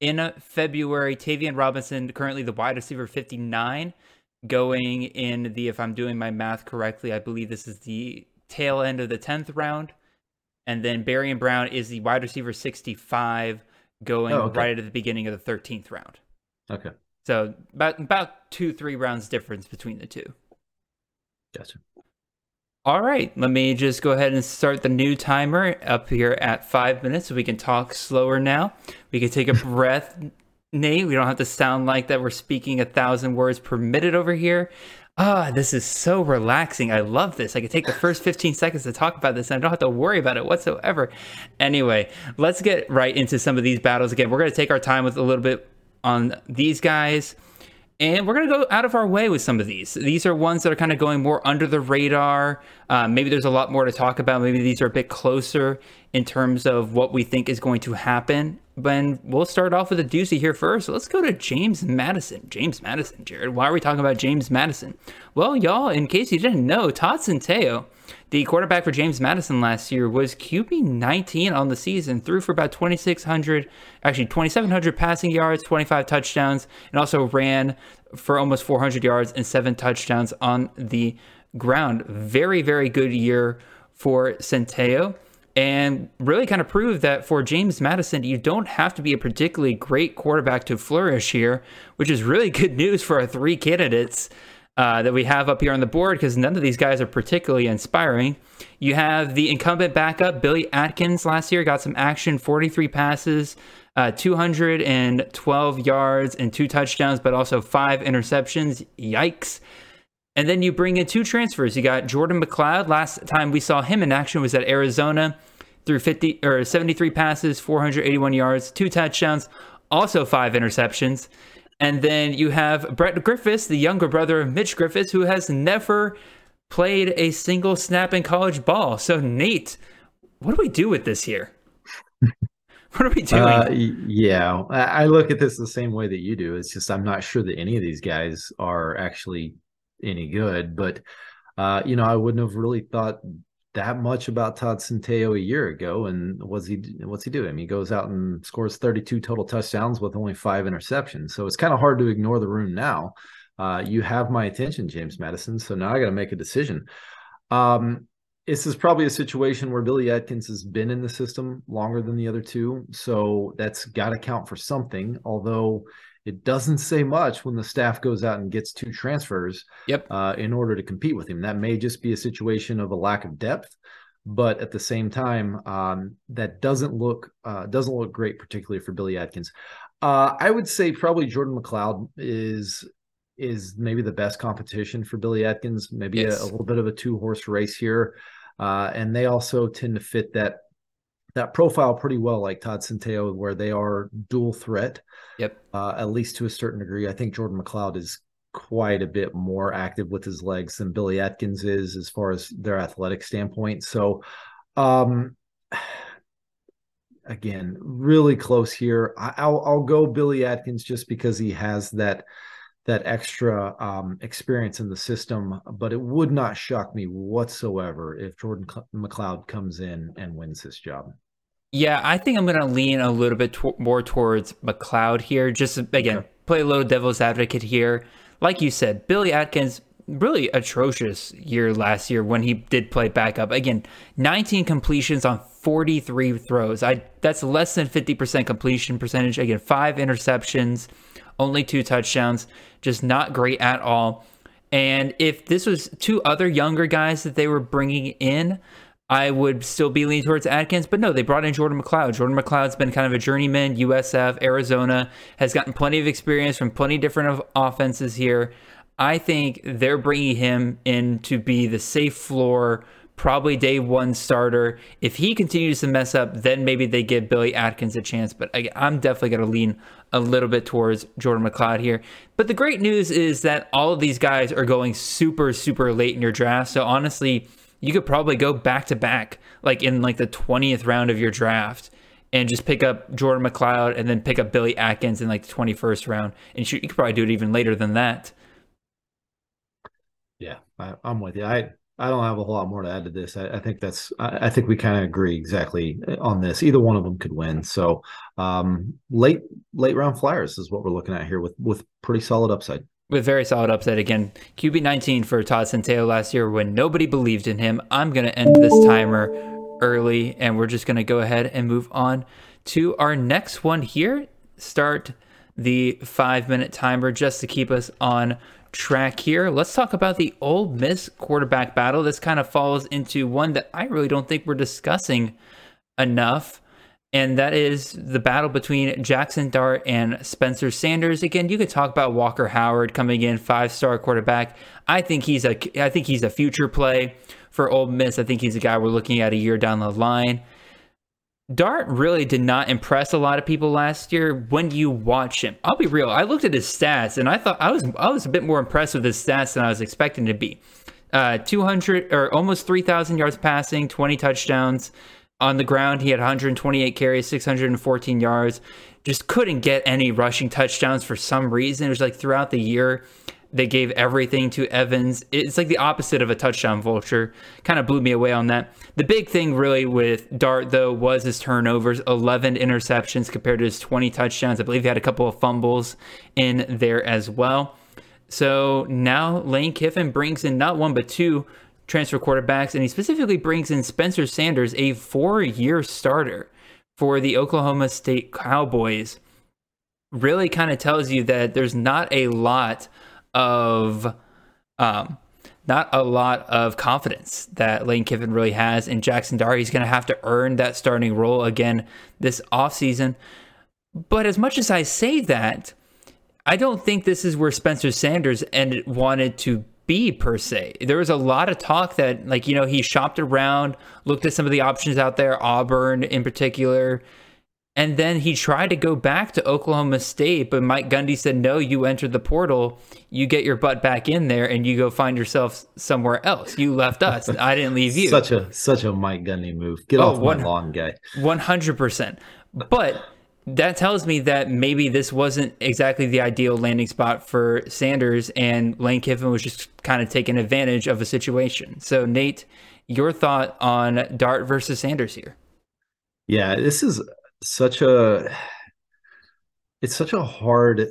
In February, Tayvion Robinson, currently the wide receiver 59, going in the, if I'm doing my math correctly, I believe this is the tail end of the 10th round. And then Barion Brown is the wide receiver 65, going oh, okay. right at the beginning of the 13th round. Okay. So about about two three rounds difference between the two. Gotcha. All right, let me just go ahead and start the new timer up here at five minutes so we can talk slower now. We can take a (laughs) breath, Nate. We don't have to sound like that we're speaking a thousand words per minute over here. Ah, this is so relaxing. I love this. I can take the first 15 seconds to talk about this and I don't have to worry about it whatsoever. Anyway, let's get right into some of these battles again. We're going to take our time with a little bit on these guys. And we're going to go out of our way with some of these. These are ones that are kind of going more under the radar. Uh, maybe there's a lot more to talk about. Maybe these are a bit closer in terms of what we think is going to happen. But we'll start off with a doozy here first. Let's go to James Madison. James Madison, Jared. Why are we talking about James Madison? Well, y'all, in case you didn't know, Todd Centeio the quarterback for James Madison last year was QB 19 on the season, threw for about 2,600, actually 2,700 passing yards, 25 touchdowns, and also ran for almost 400 yards and seven touchdowns on the ground. Very, very good year for Centeio. And really kind of proved that for James Madison, you don't have to be a particularly great quarterback to flourish here, which is really good news for our three candidates uh, that we have up here on the board because none of these guys are particularly inspiring. You have the incumbent backup, Billy Atkins, last year got some action 43 passes, uh, 212 yards, and two touchdowns, but also five interceptions. Yikes. And then you bring in two transfers. You got Jordan McCloud. Last time we saw him in action was at Arizona through 50 or 73 passes, 481 yards, two touchdowns, also five interceptions. And then you have Brett Griffis, the younger brother of Mitch Griffis, who has never played a single snap in college ball. So, Nate, what do we do with this here? (laughs) what are we doing? Uh, yeah, I look at this the same way that you do. It's just I'm not sure that any of these guys are actually any good. But, uh, you know, I wouldn't have really thought that much about Todd Centeio a year ago, and what's he what's he doing? He goes out and scores 32 total touchdowns with only five interceptions. So it's kind of hard to ignore the room now. Uh, you have my attention, James Madison. So now I got to make a decision. Um, this is probably a situation where Billy Atkins has been in the system longer than the other two, so that's got to count for something. Although it doesn't say much when the staff goes out and gets two transfers yep. Uh, in order to compete with him. That may just be a situation of a lack of depth, but at the same time, um, that doesn't look uh, doesn't look great, particularly for Billy Atkins. Uh, I would say probably Jordan McCloud is is maybe the best competition for Billy Atkins. Maybe yes. a, a, little bit of a two horse race here, uh, and they also tend to fit that that profile pretty well, like Todd Centeio, where they are dual threat. Yep. Uh, at least to a certain degree. I think Jordan McCloud is quite a bit more active with his legs than Billy Atkins is as far as their athletic standpoint. So, um, (sighs) again, really close here. I, will I'll go Billy Atkins just because he has that that extra um, experience in the system. But it would not shock me whatsoever if Jordan McCloud comes in and wins this job. Yeah, I think I'm going to lean a little bit to- more towards McCloud here. Just again, okay. play a little devil's advocate here. Like you said, Billy Atkins, really atrocious year last year when he did play backup. Again, 19 completions on 43 throws. I that's less than 50% completion percentage. Again, five interceptions, only two touchdowns. Just not great at all. And if this was two other younger guys that they were bringing in, I would still be leaning towards Atkins, but no, they brought in Jordan McCloud. Jordan McCloud's been kind of a journeyman, USF, Arizona, has gotten plenty of experience from plenty of different offenses here. I think they're bringing him in to be the safe floor, probably day one starter. If he continues to mess up, then maybe they give Billy Atkins a chance. But I, I'm definitely going to lean a little bit towards Jordan McCloud here. But the great news is that all of these guys are going super, super late in your draft. So honestly, you could probably go back to back, like in like the 20th round of your draft and just pick up Jordan McCloud and then pick up Billy Atkins in like the 21st round. And you could probably do it even later than that. Yeah, I, am with you. I I don't have a whole lot more to add to this. I, I think that's I, I think we kind of agree exactly on this. Either one of them could win. So um, late late round flyers is what we're looking at here with with pretty solid upside. With very solid upset again. QB 19 for Todd Centeio last year when nobody believed in him. I'm going to end this timer early and we're just going to go ahead and move on to our next one here. Start the five minute timer just to keep us on track here. Let's talk about the Ole Miss quarterback battle. This kind of falls into one that I really don't think we're discussing enough. And that is the battle between Jackson Dart and Spencer Sanders. Again, you could talk about Walker Howard coming in, five-star quarterback. I think he's a I think he's a future play for Ole Miss. I think he's a guy we're looking at a year down the line. Dart really did not impress a lot of people last year when you watch him. I'll be real. I looked at his stats and I thought I was I was a bit more impressed with his stats than I was expecting to be. Uh, 200 or almost 3,000 yards passing, 20 touchdowns on the ground. He had 128 carries, 614 yards. Just couldn't get any rushing touchdowns for some reason. It was like throughout the year, they gave everything to Evans. It's like the opposite of a touchdown vulture. Kind of blew me away on that. The big thing really with Dart though was his turnovers, 11 interceptions compared to his 20 touchdowns. I believe he had a couple of fumbles in there as well. So now Lane Kiffin brings in not one but two transfer quarterbacks, and he specifically brings in Spencer Sanders, a four-year starter for the Oklahoma State Cowboys. Really kind of tells you that there's not a lot of um, not a lot of confidence that Lane Kiffin really has in Jackson Dart. He's going to have to earn that starting role again this offseason. But as much as I say that, I don't think this is where Spencer Sanders and wanted to be per se. There was a lot of talk that, like, you know, he shopped around, looked at some of the options out there, Auburn in particular, and then he tried to go back to Oklahoma State, but Mike Gundy said, no, you entered the portal, you get your butt back in there and you go find yourself somewhere else. You left us. (laughs) I didn't leave you. Such a such a Mike Gundy move. Get oh, off one, my lawn, guy. One hundred percent. But that tells me that maybe this wasn't exactly the ideal landing spot for Sanders, and Lane Kiffin was just kind of taking advantage of a situation. So, Nate, your thought on Dart versus Sanders here? Yeah, this is such a it's such a hard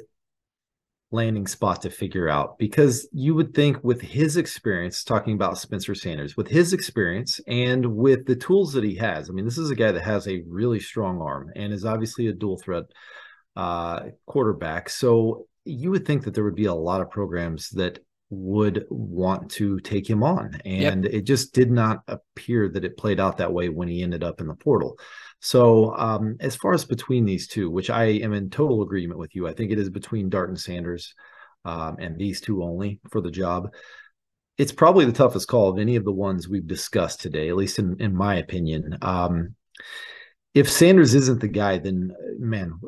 landing spot to figure out because you would think with his experience talking about Spencer Sanders with his experience and with the tools that he has I mean this is a guy that has a really strong arm and is obviously a dual threat uh, quarterback so you would think that there would be a lot of programs that would want to take him on and yep. it just did not appear that it played out that way when he ended up in the portal so, um, as far as between these two, which I am in total agreement with you, I think it is between Dart and Sanders um, and these two only for the job. It's probably the toughest call of any of the ones we've discussed today, at least in, in my opinion. Um, if Sanders isn't the guy, then man,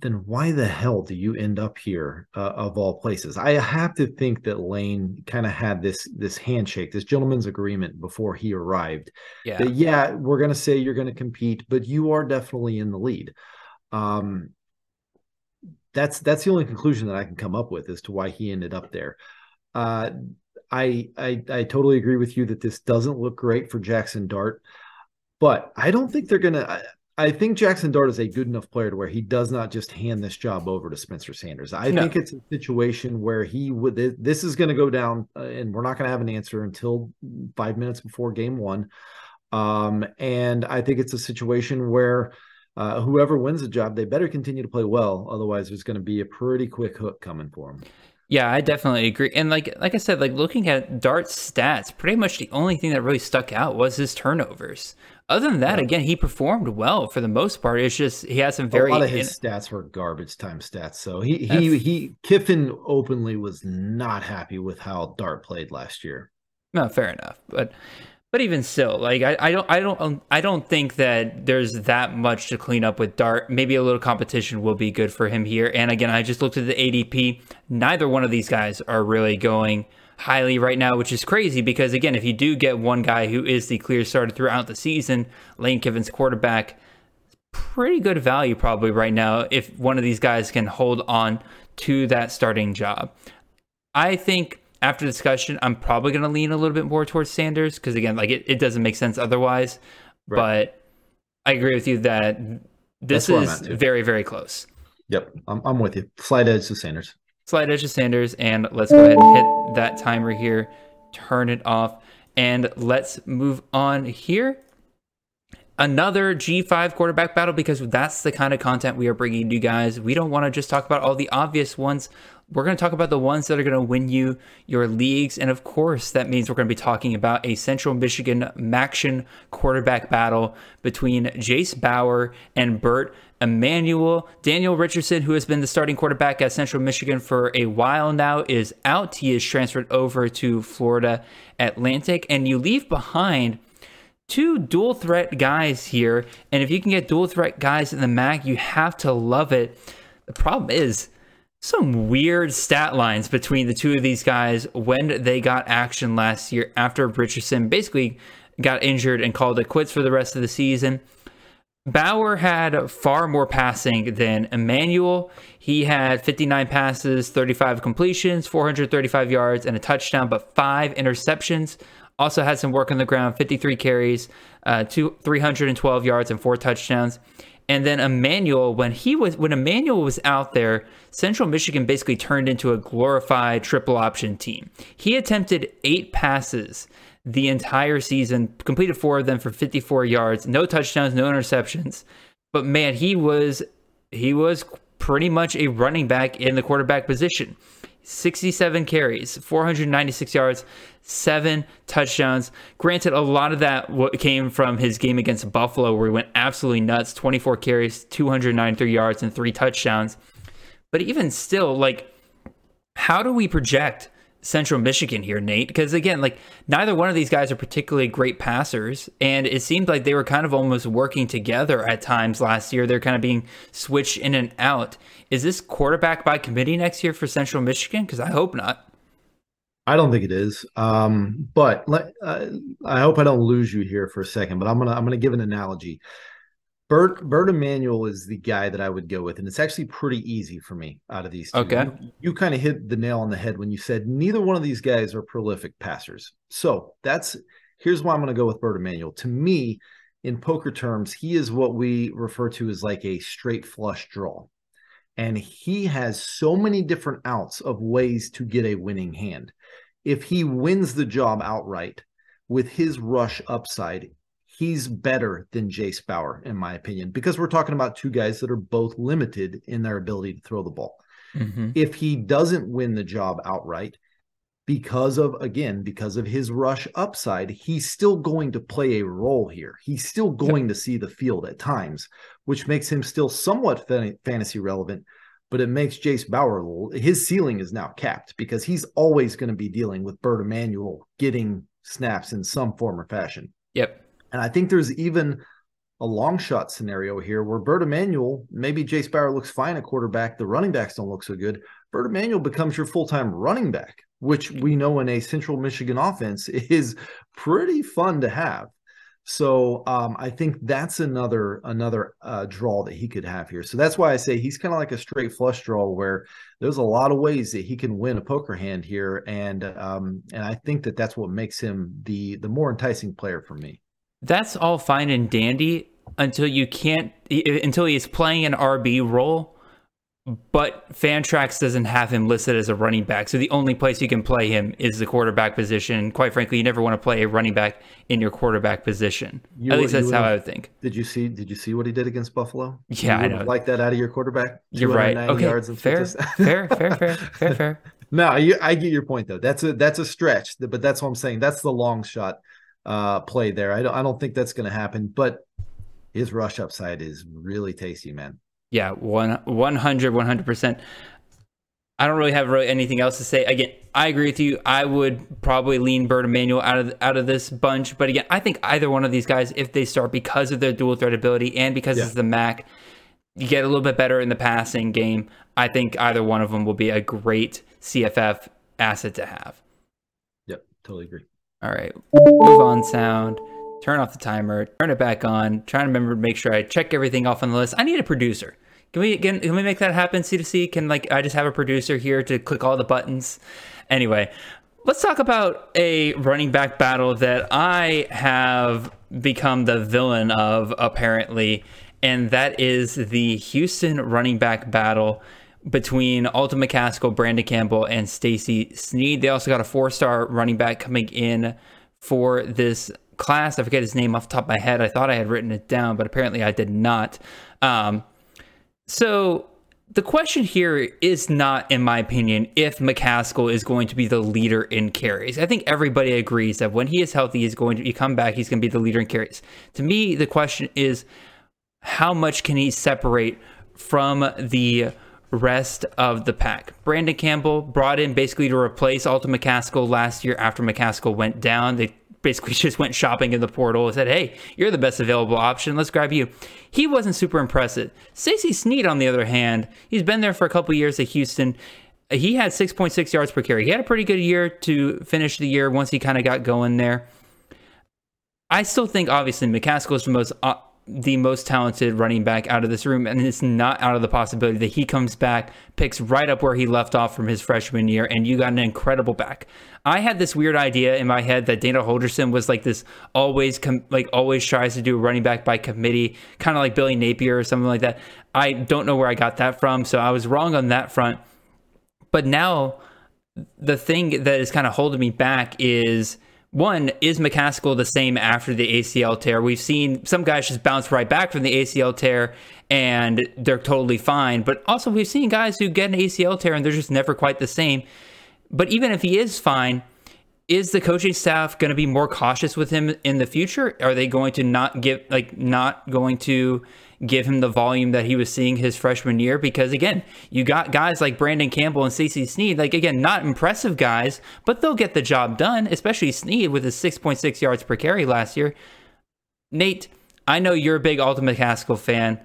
then why the hell do you end up here uh, of all places? I have to think that Lane kind of had this this handshake, this gentleman's agreement before he arrived. Yeah, that, yeah, we're gonna say you're gonna compete, but you are definitely in the lead. Um, that's that's the only conclusion that I can come up with as to why he ended up there. Uh, I, I I totally agree with you that this doesn't look great for Jackson Dart, but I don't think they're gonna. I think Jackson Dart is a good enough player to where he does not just hand this job over to Spencer Sanders. I no. think it's a situation where he would this is going to go down, uh, and we're not going to have an answer until five minutes before game one. Um, and I think it's a situation where uh, whoever wins the job, they better continue to play well. Otherwise, there's going to be a pretty quick hook coming for them. Yeah, I definitely agree. And like like I said, like looking at Dart's stats, pretty much the only thing that really stuck out was his turnovers. Other than that, again, he performed well for the most part. It's just he has some very a lot of his in- stats were garbage time stats. So he he he Kiffin openly was not happy with how Dart played last year. No, fair enough, but but even still, like I, I don't I don't um, I don't think that there's that much to clean up with Dart. Maybe a little competition will be good for him here. And again, I just looked at the ADP. Neither one of these guys are really going highly right now, which is crazy because again, if you do get one guy who is the clear starter throughout the season, Lane Kiffin's quarterback, pretty good value probably right now if one of these guys can hold on to that starting job. I think after discussion, I'm probably going to lean a little bit more towards Sanders because again, like it, it doesn't make sense otherwise. Right. But I agree with you that this is very, very close. Yep, I'm, I'm with you. Slight edge to Sanders slight edge of Sanders, and let's go ahead and hit that timer here, turn it off, and let's move on here. Another G5 quarterback battle because that's the kind of content we are bringing you guys. We don't want to just talk about all the obvious ones. We're going to talk about the ones that are going to win you your leagues. And of course, that means we're going to be talking about a Central Michigan MACtion quarterback battle between Jase Bauer and Bert Emanuel. Daniel Richardson, who has been the starting quarterback at Central Michigan for a while now, is out. He is transferred over to Florida Atlantic. And you leave behind two dual threat guys here. And if you can get dual threat guys in the MAC, you have to love it. The problem is, some weird stat lines between the two of these guys when they got action last year after Richardson basically got injured and called it quits for the rest of the season. Bauer had far more passing than Emanuel. He had 59 passes, 35 completions, 435 yards, and a touchdown, but five interceptions. Also had some work on the ground, 53 carries, uh, two, 312 yards, and four touchdowns. And then Emanuel, when he was when Emanuel was out there, Central Michigan basically turned into a glorified triple option team. He attempted eight passes the entire season, completed four of them for 54 yards, no touchdowns, no interceptions. But man, he was he was pretty much a running back in the quarterback position. 67 carries, 496 yards, seven touchdowns. Granted, a lot of that came from his game against Buffalo, where he went absolutely nuts 24 carries, 293 yards, and three touchdowns. But even still, like, how do we project Central Michigan here, Nate? Because again, like, neither one of these guys are particularly great passers. And it seemed like they were kind of almost working together at times last year. They're kind of being switched in and out. Is this quarterback by committee next year for Central Michigan? Because I hope not. I don't think it is. Um, but let, uh, I hope I don't lose you here for a second. But I'm gonna I'm gonna give an analogy. Bert Bert Emanuel is the guy that I would go with, and it's actually pretty easy for me out of these two. Okay, you, you kind of hit the nail on the head when you said neither one of these guys are prolific passers. So that's here's why I'm going to go with Bert Emanuel. To me, in poker terms, he is what we refer to as like a straight flush draw, and he has so many different outs of ways to get a winning hand if he wins the job outright with his rush upside, he's better than Jase Bauer, in my opinion, because we're talking about two guys that are both limited in their ability to throw the ball. Mm-hmm. If he doesn't win the job outright, because of again because of his rush upside he's still going to play a role here he's still going to see the field at times which makes him still somewhat fantasy relevant but it makes Jase Bauer his ceiling is now capped because he's always going to be dealing with Bert Emanuel getting snaps in some form or fashion. Yep. And I think there's even a long shot scenario here where Bert Emanuel, maybe Jase Bauer looks fine at quarterback, the running backs don't look so good. Bert Emanuel becomes your full time running back, which we know in a Central Michigan offense (laughs) is pretty fun to have. So um, I think that's another another uh, draw that he could have here. So that's why I say he's kind of like a straight flush draw, where there's a lot of ways that he can win a poker hand here, and um, and I think that that's what makes him the the more enticing player for me. That's all fine and dandy until you can't until he's playing an RB role but Fantrax doesn't have him listed as a running back. So the only place you can play him is the quarterback position. Quite frankly, you never want to play a running back in your quarterback position. You, At least that's how I would think. Did you see? Did you see what he did against Buffalo? Yeah, I know. Like that out of your quarterback. You're right. Okay, yards (laughs) fair, fair, fair, fair, fair, fair. (laughs) No, you, I get your point though. That's a that's a stretch, but that's what I'm saying. That's the long shot uh, play there. I don't I don't think that's going to happen, but his rush upside is really tasty, man. Yeah, one 100 100%. I don't really have really anything else to say. Again, I agree with you. I would probably lean Bert Emanuel out of out of this bunch, but again, I think either one of these guys, if they start because of their dual threat ability and because Yeah. it's the MAC, you get a little bit better in the passing game. I think either one of them will be a great CFF asset to have. Yep, totally agree. All right, move on sound. Turn off the timer. Turn it back on. Trying to remember to make sure I check everything off on the list. I need a producer. Can we can, can we make that happen? C2C can like I just have a producer here to click all the buttons. Anyway, let's talk about a running back battle that I have become the villain of apparently, and that is the Houston running back battle between Alton McCaskill, Brandon Campbell, and Stacy Sneed. They also got a four-star running back coming in for this class. I forget his name off the top of my head. I thought I had written it down, but apparently I did not. Um, so the question here is not, in my opinion, if McCaskill is going to be the leader in carries. I think everybody agrees that when he is healthy, he's going to he come back, he's going to be the leader in carries. To me, the question is how much can he separate from the rest of the pack? Brandon Campbell brought in basically to replace Alton McCaskill last year after McCaskill went down. They basically (laughs) just went shopping in the portal and said, "Hey, you're the best available option. Let's grab you." He wasn't super impressive. Stacy Sneed, on the other hand, he's been there for a couple years at Houston. He had 6.6 yards per carry. He had a pretty good year to finish the year once he kind of got going there. I still think, obviously, McCaskill is the most uh, the most talented running back out of this room, and it's not out of the possibility that he comes back, picks right up where he left off from his freshman year, and you got an incredible back. I had this weird idea in my head that Dana Holgorsen was like this always com- like always tries to do a running back by committee, kind of like Billy Napier or something like that. I don't know where I got that from, so I was wrong on that front. But now the thing that is kind of holding me back is one is McCaskill the same after the ACL tear? We've seen some guys just bounce right back from the ACL tear and they're totally fine, but also we've seen guys who get an ACL tear and they're just never quite the same. But even if he is fine, is the coaching staff going to be more cautious with him in the future? Are they going to not give like not going to give him the volume that he was seeing his freshman year? Because again, you got guys like Brandon Campbell and Stacy Sneed, like again, not impressive guys, but they'll get the job done, especially Sneed with his 6.6 yards per carry last year. Nate, I know you're a big Alton McCaskill fan.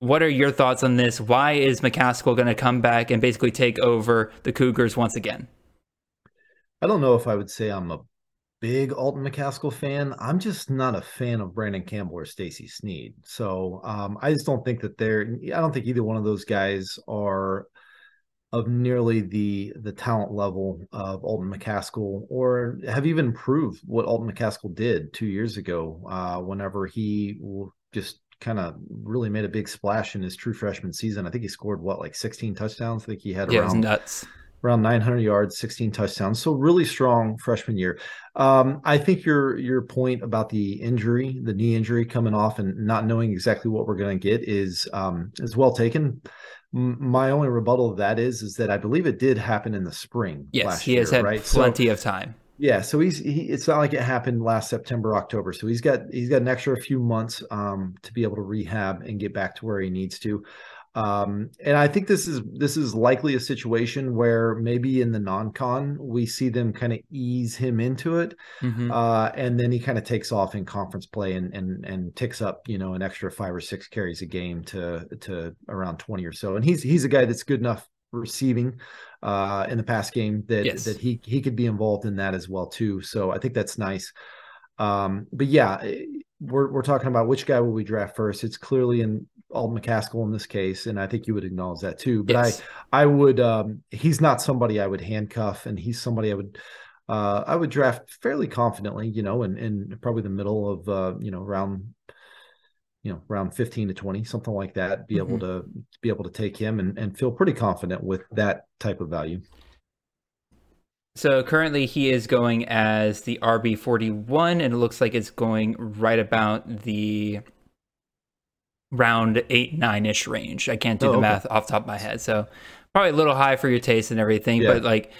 What are your thoughts on this? Why is McCaskill going to come back and basically take over the Cougars once again? I don't know if I would say I'm a big Alton McCaskill fan. I'm just not a fan of Brandon Campbell or Stacy Sneed. So um, I just don't think that they're. I don't think either one of those guys are of nearly the the talent level of Alton McCaskill, or have even proved what Alton McCaskill did two years ago. Uh, whenever he just kind of really made a big splash in his true freshman season. I think he scored what like 16 touchdowns. I think he had Yeah, around nuts. Around 900 yards, 16 touchdowns. So really strong freshman year. Um, I think your your point about the injury, the knee injury coming off, and not knowing exactly what we're going to get is um, is well taken. My only rebuttal of that is is that I believe it did happen in the spring. Yes, he has year, had right? So- plenty of time. yeah, so he's he, it's not like it happened last September, October. So he's got he's got an extra few months um, to be able to rehab and get back to where he needs to. Um, and I think this is this is likely a situation where maybe in the non-con we see them kind of ease him into it, Mhm. uh, and then he kind of takes off in conference play and and and ticks up you know an extra five or six carries a game to to around twenty or so. And he's he's a guy that's good enough receiving uh, in the pass game that Yes. that he he could be involved in that as well too. So I think that's nice. Um, but yeah, eh, we're we're talking about which guy will we draft first. It's clearly in Alton McCaskill in this case, and I think you would acknowledge that too. But Yes. I I would um, he's not somebody I would handcuff, and he's somebody I would uh, I would draft fairly confidently, you know, in, in probably the middle of uh, you know round you know round 15 to 20 something like that be able to be able to take him and, and feel pretty confident with that type of value So currently he is going as the RB41, and it looks like it's going right about the round 8 9 ish range. I can't do Oh, the okay. math off the top of my head. So probably a little high for your taste and everything, Yeah. but like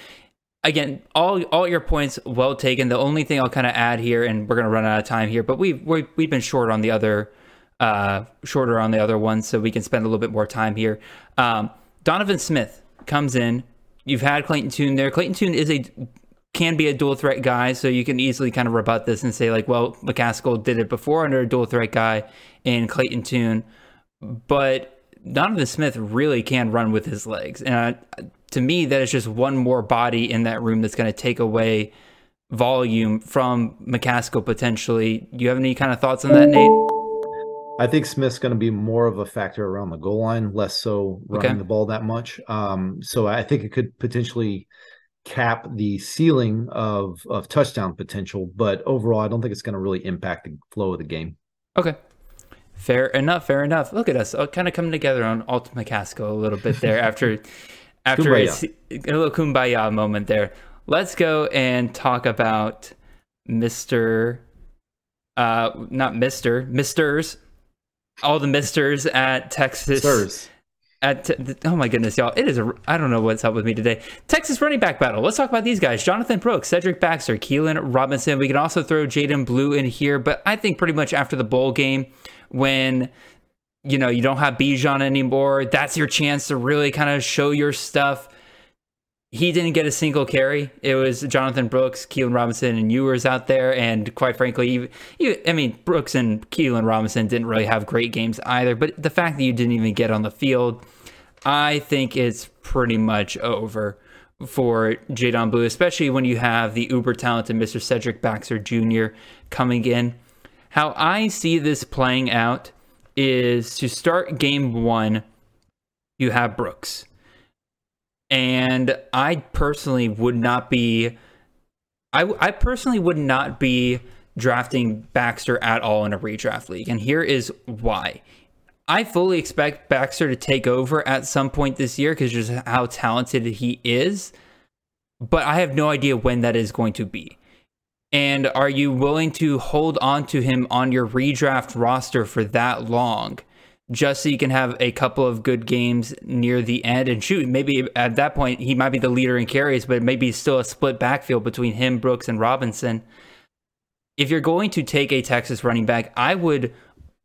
again, all all your points well taken. The only thing I'll kind of add here, and we're gonna run out of time here, but we've we, we've been short on the other, uh, shorter on the other ones, so we can spend a little bit more time here. Um, Donovan Smith comes in. You've had Clayton Tune there. Clayton Tune is a can be a dual threat guy, so you can easily kind of rebut this and say like, well, McCaskill did it before under a dual threat guy in Clayton Tune, but Donovan Smith really can run with his legs, and uh, to me, that is just one more body in that room that's going to take away volume from McCaskill potentially. Do you have any kind of thoughts on that, Nate? I think Smith's going to be more of a factor around the goal line, less so running Okay. the ball that much. Um, so I think it could potentially cap the ceiling of of touchdown potential, but overall, I don't think it's going to really impact the flow of the game. Okay. Fair enough. Fair enough. Look at us, all kind of coming together on Alton McCaskill a little bit there after (laughs) after a, a little kumbaya moment there. Let's go and talk about Mister, uh, not Mister, Misters, all the Misters at Texas. Sirs. At oh my goodness, y'all! It is a I don't know what's up with me today. Texas running back battle. Let's talk about these guys: Jonathan Brooks, Cedric Baxter, Keilan Robinson. We can also throw Jaydon Blue in here, but I think pretty much after the bowl game, when you know you don't have Bijan anymore, that's your chance to really kind of show your stuff. He didn't get a single carry. It was Jonathan Brooks, Keilan Robinson, and Ewers out there. And quite frankly, you, you, I mean, Brooks and Keilan Robinson didn't really have great games either. But the fact that you didn't even get on the field, I think it's pretty much over for Jaydon Blue, especially when you have the uber talented Mr. Cedric Baxter Jr. coming in. How I see this playing out is to start game one, you have Brooks. And I personally would not be, I, I personally would not be drafting Baxter at all in a redraft league. And here is why. I fully expect Baxter to take over at some point this year because just how talented he is. But I have no idea when that is going to be. And are you willing to hold on to him on your redraft roster for that long? Just so you can have a couple of good games near the end. And shoot, maybe at that point he might be the leader in carries, but maybe still a split backfield between him, Brooks, and Robinson. If you're going to take a Texas running back, I would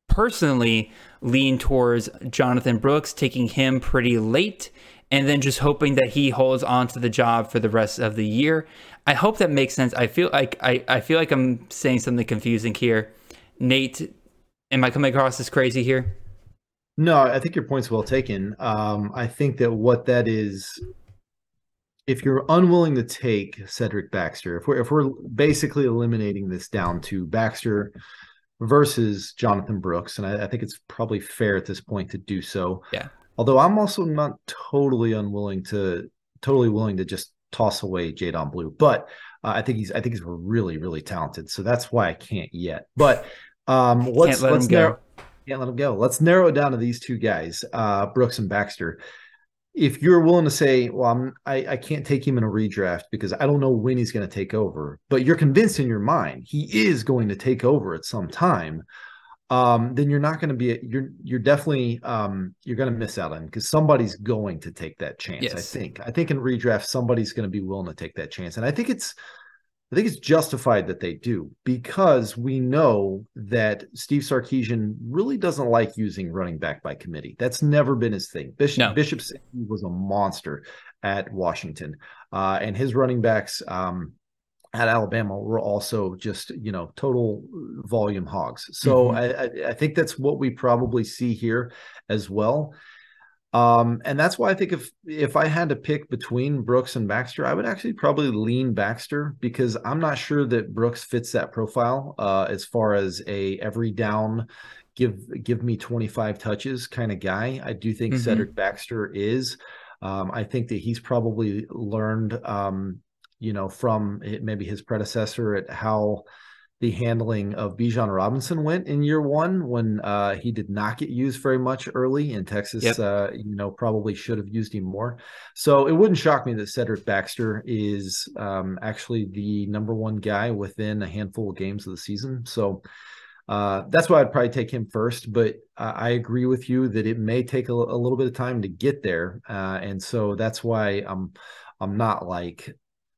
personally lean towards Jonathan Brooks, taking him pretty late, and then just hoping that he holds on to the job for the rest of the year. I hope that makes sense. I feel like I, I feel like I'm saying something confusing here. Nate, am I coming across as crazy here? No, I think your point's well taken. Um, I think that what that is, if you're unwilling to take Cedric Baxter, if we're if we're basically eliminating this down to Baxter versus Jonathan Brooks, and I, I think it's probably fair at this point to do so. Yeah. Although I'm also not totally unwilling to totally willing to just toss away Jaydon Blue, but uh, I think he's I think he's really really talented. So that's why I can't yet. But um, let's let's him go. narrow can't let him go. Let's narrow it down to these two guys, uh, Brooks and Baxter. If you're willing to say, well, I'm, I, I can't take him in a redraft because I don't know when he's going to take over, but you're convinced in your mind he is going to take over at some time, um, then you're not going to be, you're, you're definitely, um, you're going to miss out on because somebody's going to take that chance. I think, I think in redraft, somebody's going to be willing to take that chance. And I think it's, I think it's justified that they do because we know that Steve Sarkisian really doesn't like using running back by committee. That's never been his thing. Bishop No. Bishop was a monster at Washington, uh, and his running backs um, at Alabama were also just you know total volume hogs. So Mhm. I, I, I think that's what we probably see here as well. Um, and that's why I think if if I had to pick between Brooks and Baxter, I would actually probably lean Baxter because I'm not sure that Brooks fits that profile uh, as far as a every down give give me 25 touches kind of guy. I do think Mhm. Cedric Baxter is. Um, I think that he's probably learned, um, you know, from it- maybe his predecessor at how the handling of Bijan Robinson went in year one when uh, he did not get used very much early in Texas. Yep. Uh, you know, probably should have used him more. So it wouldn't shock me that Cedric Baxter is um, actually the number one guy within a handful of games of the season. So uh, that's why I'd probably take him first. But I agree with you that it may take a, a little bit of time to get there, uh, and so that's why I'm I'm not like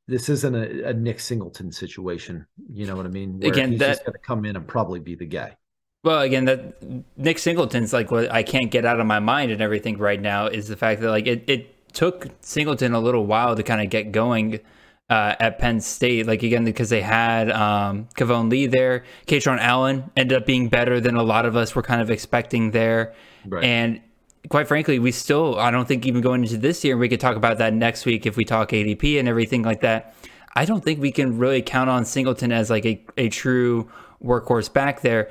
this isn't a, a Nick Singleton situation. You know what I mean? Where again, he's that, just going to come in and probably be the guy. Well, again, that Nick Singleton's like what I can't get out of my mind and everything right now is the fact that like it, it took Singleton a little while to kind of get going uh, at Penn State. Like again, because they had um, Keyvone Lee there, Kaytron Allen ended up being better than a lot of us were kind of expecting there, right. and quite frankly, we still, I don't think even going into this year, we could talk about that next week if we talk ADP and everything like that. I don't think we can really count on Singleton as like a, a true workhorse back there.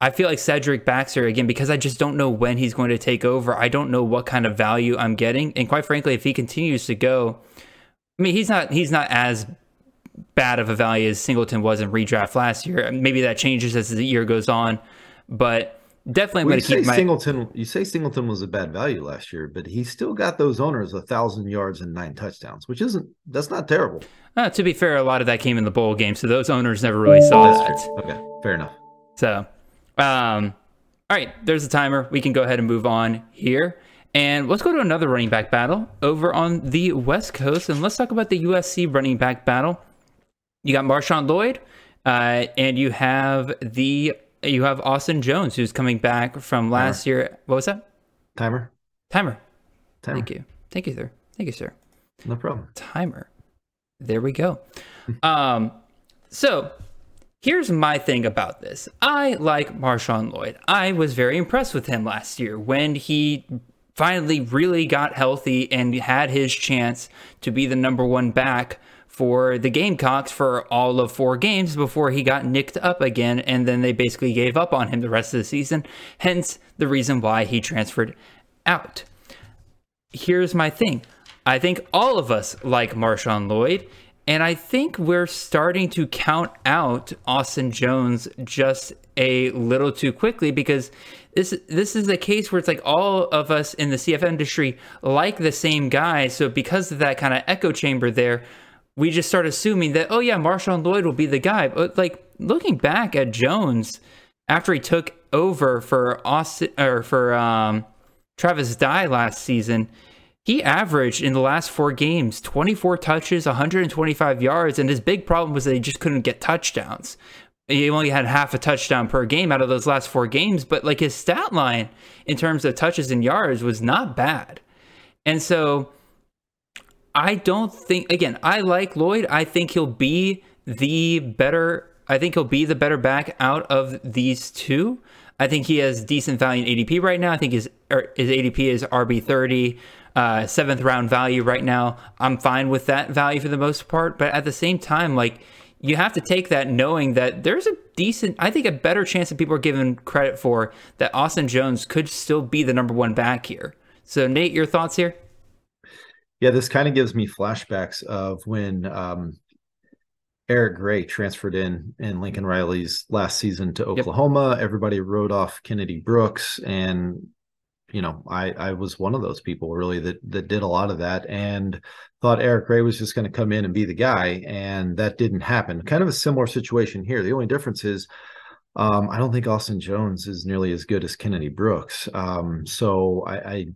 I feel like Cedric Baxter, again, because I just don't know when he's going to take over. I don't know what kind of value I'm getting. And quite frankly, if he continues to go, I mean, he's not he's not as bad of a value as Singleton was in redraft last year. Maybe that changes as the year goes on. But definitely I'm going to keep my Singleton. You say Singleton was a bad value last year, but he still got those owners a thousand yards and nine touchdowns, which isn't that's not terrible. Uh, to be fair, a lot of that came in the bowl game, so those owners never really saw that. Okay, fair enough. So, um, all right, there's the timer. We can go ahead and move on here. And let's go to another running back battle over on the West Coast, and let's talk about the USC running back battle. You got Marshawn Lloyd, uh, and you have the you have Austin Jones, who's coming back from last Timer. year. What was that? Timer. Timer. Timer. Thank you. Thank you, sir. Thank you, sir. No problem. Timer. There we go. (laughs) um, so here's my thing about this. I like Marshawn Lloyd. I was very impressed with him last year when he finally really got healthy and had his chance to be the number one back for the Gamecocks for all of four games before he got nicked up again, and then they basically gave up on him the rest of the season. Hence the reason why he transferred out. Here's my thing I think all of us like Marshawn Lloyd, and I think we're starting to count out Austin Jones just a little too quickly because this this is a case where it's like all of us in the CF industry like the same guy. So because of that kind of echo chamber there, we just start assuming that, oh yeah, Marshawn Lloyd will be the guy. But like looking back at Jones after he took over for Austin or for um, Travis Dye last season, he averaged in the last four games 24 touches, 125 yards, and his big problem was that he just couldn't get touchdowns. He only had half a touchdown per game out of those last four games, but like his stat line in terms of touches and yards was not bad. And so I don't think again, I like Lloyd. I think he'll be the better I think he'll be the better back out of these two. I think he has decent value in ADP right now. I think his er, his ADP is RB thirty, uh, seventh round value right now. I'm fine with that value for the most part, but at the same time, like you have to take that knowing that there's a decent, I think, a better chance that people are given credit for that Austin Jones could still be the number one back here. So, Nate, your thoughts here? Yeah, this kind of gives me flashbacks of when um, Eric Gray transferred in in Lincoln Riley's last season to Oklahoma. Yep. Everybody wrote off Kennedy Brooks, and you know, I I was one of those people really that that did a lot of that and thought Eric Gray was just going to come in and be the guy, and that didn't happen. Kind of a similar situation here. The only difference is. Um, I don't think Austin Jones is nearly as good as Kennedy Brooks. Um, so I, I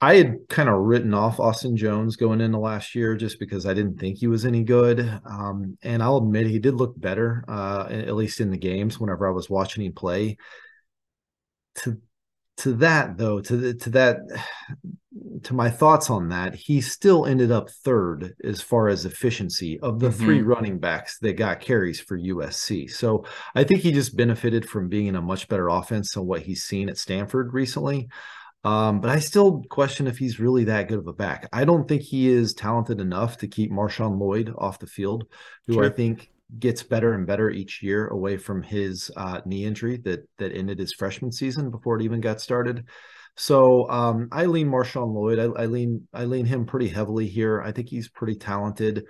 I had kind of written off Austin Jones going into last year just because I didn't think he was any good. Um, and I'll admit he did look better, uh, at least in the games whenever I was watching him play. To to that though, to the, to that, (sighs) to my thoughts on that, he still ended up third as far as efficiency of the mm-hmm. three running backs that got carries for USC. So I think he just benefited from being in a much better offense than what he's seen at Stanford recently. Um, but I still question if he's really that good of a back. I don't think he is talented enough to keep Marshawn Lloyd off the field, who sure. I think gets better and better each year away from his uh, knee injury that that ended his freshman season before it even got started. So um, I lean Marshawn Lloyd. I, I, lean I lean him pretty heavily here. I think he's pretty talented,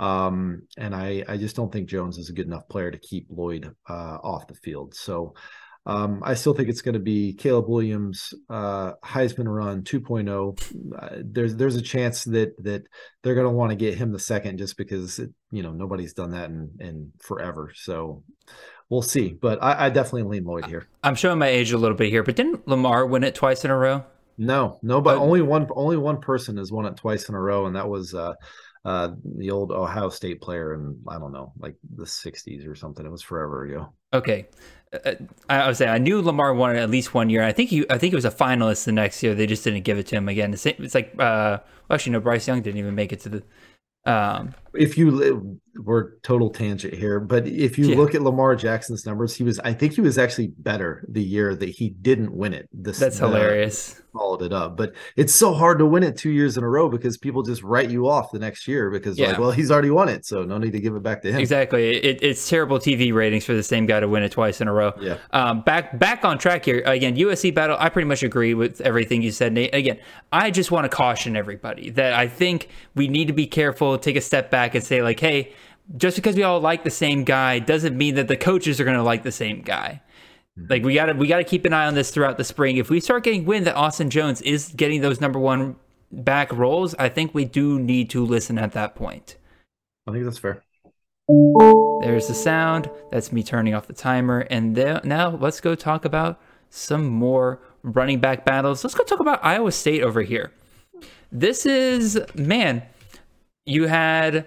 um, and I I just don't think Jones is a good enough player to keep Lloyd uh, off the field. So um, I still think it's going to be Caleb Williams, uh, Heisman run 2.0. Uh, there's there's a chance that that they're going to want to get him the second just because it, you know nobody's done that in in forever. So we'll see. But I, I definitely lean Lloyd here. I'm showing my age a little bit here, but didn't Lamar win it twice in a row? No, no, but only one only one person has won it twice in a row, and that was uh, uh, the old Ohio State player in I don't know, like the '60s or something. It was forever ago. Okay, uh, I, I was saying I knew Lamar won at least one year. I think he, I think he was a finalist the next year. They just didn't give it to him again. It's, it's like, uh, actually, no, Bryce Young didn't even make it to the. Um, if you we're total tangent here, but if you Yeah. look at Lamar Jackson's numbers, he was I think he was actually better the year that he didn't win it. This that's hilarious. followed it up. But it's so hard to win it two years in a row because people just write you off the next year because Yeah. like, well, he's already won it, so no need to give it back to him. Exactly. It, it's terrible TV ratings for the same guy to win it twice in a row. Yeah. Um, back back on track here. Again, USC battle. I pretty much agree with everything you said, Nate. Again, I just want to caution everybody that I think we need to be careful, take a step back, and say like, hey, just because we all like the same guy doesn't mean that the coaches are going to like the same guy. Mm-hmm. Like we gotta we gotta keep an eye on this throughout the spring. If we start getting wind that Austin Jones is getting those number one back roles, I think we do need to listen at that point. I think that's fair. There's the sound. That's me turning off the timer. And now let's go talk about some more running back battles. Let's go talk about Iowa State over here. This is, man, you had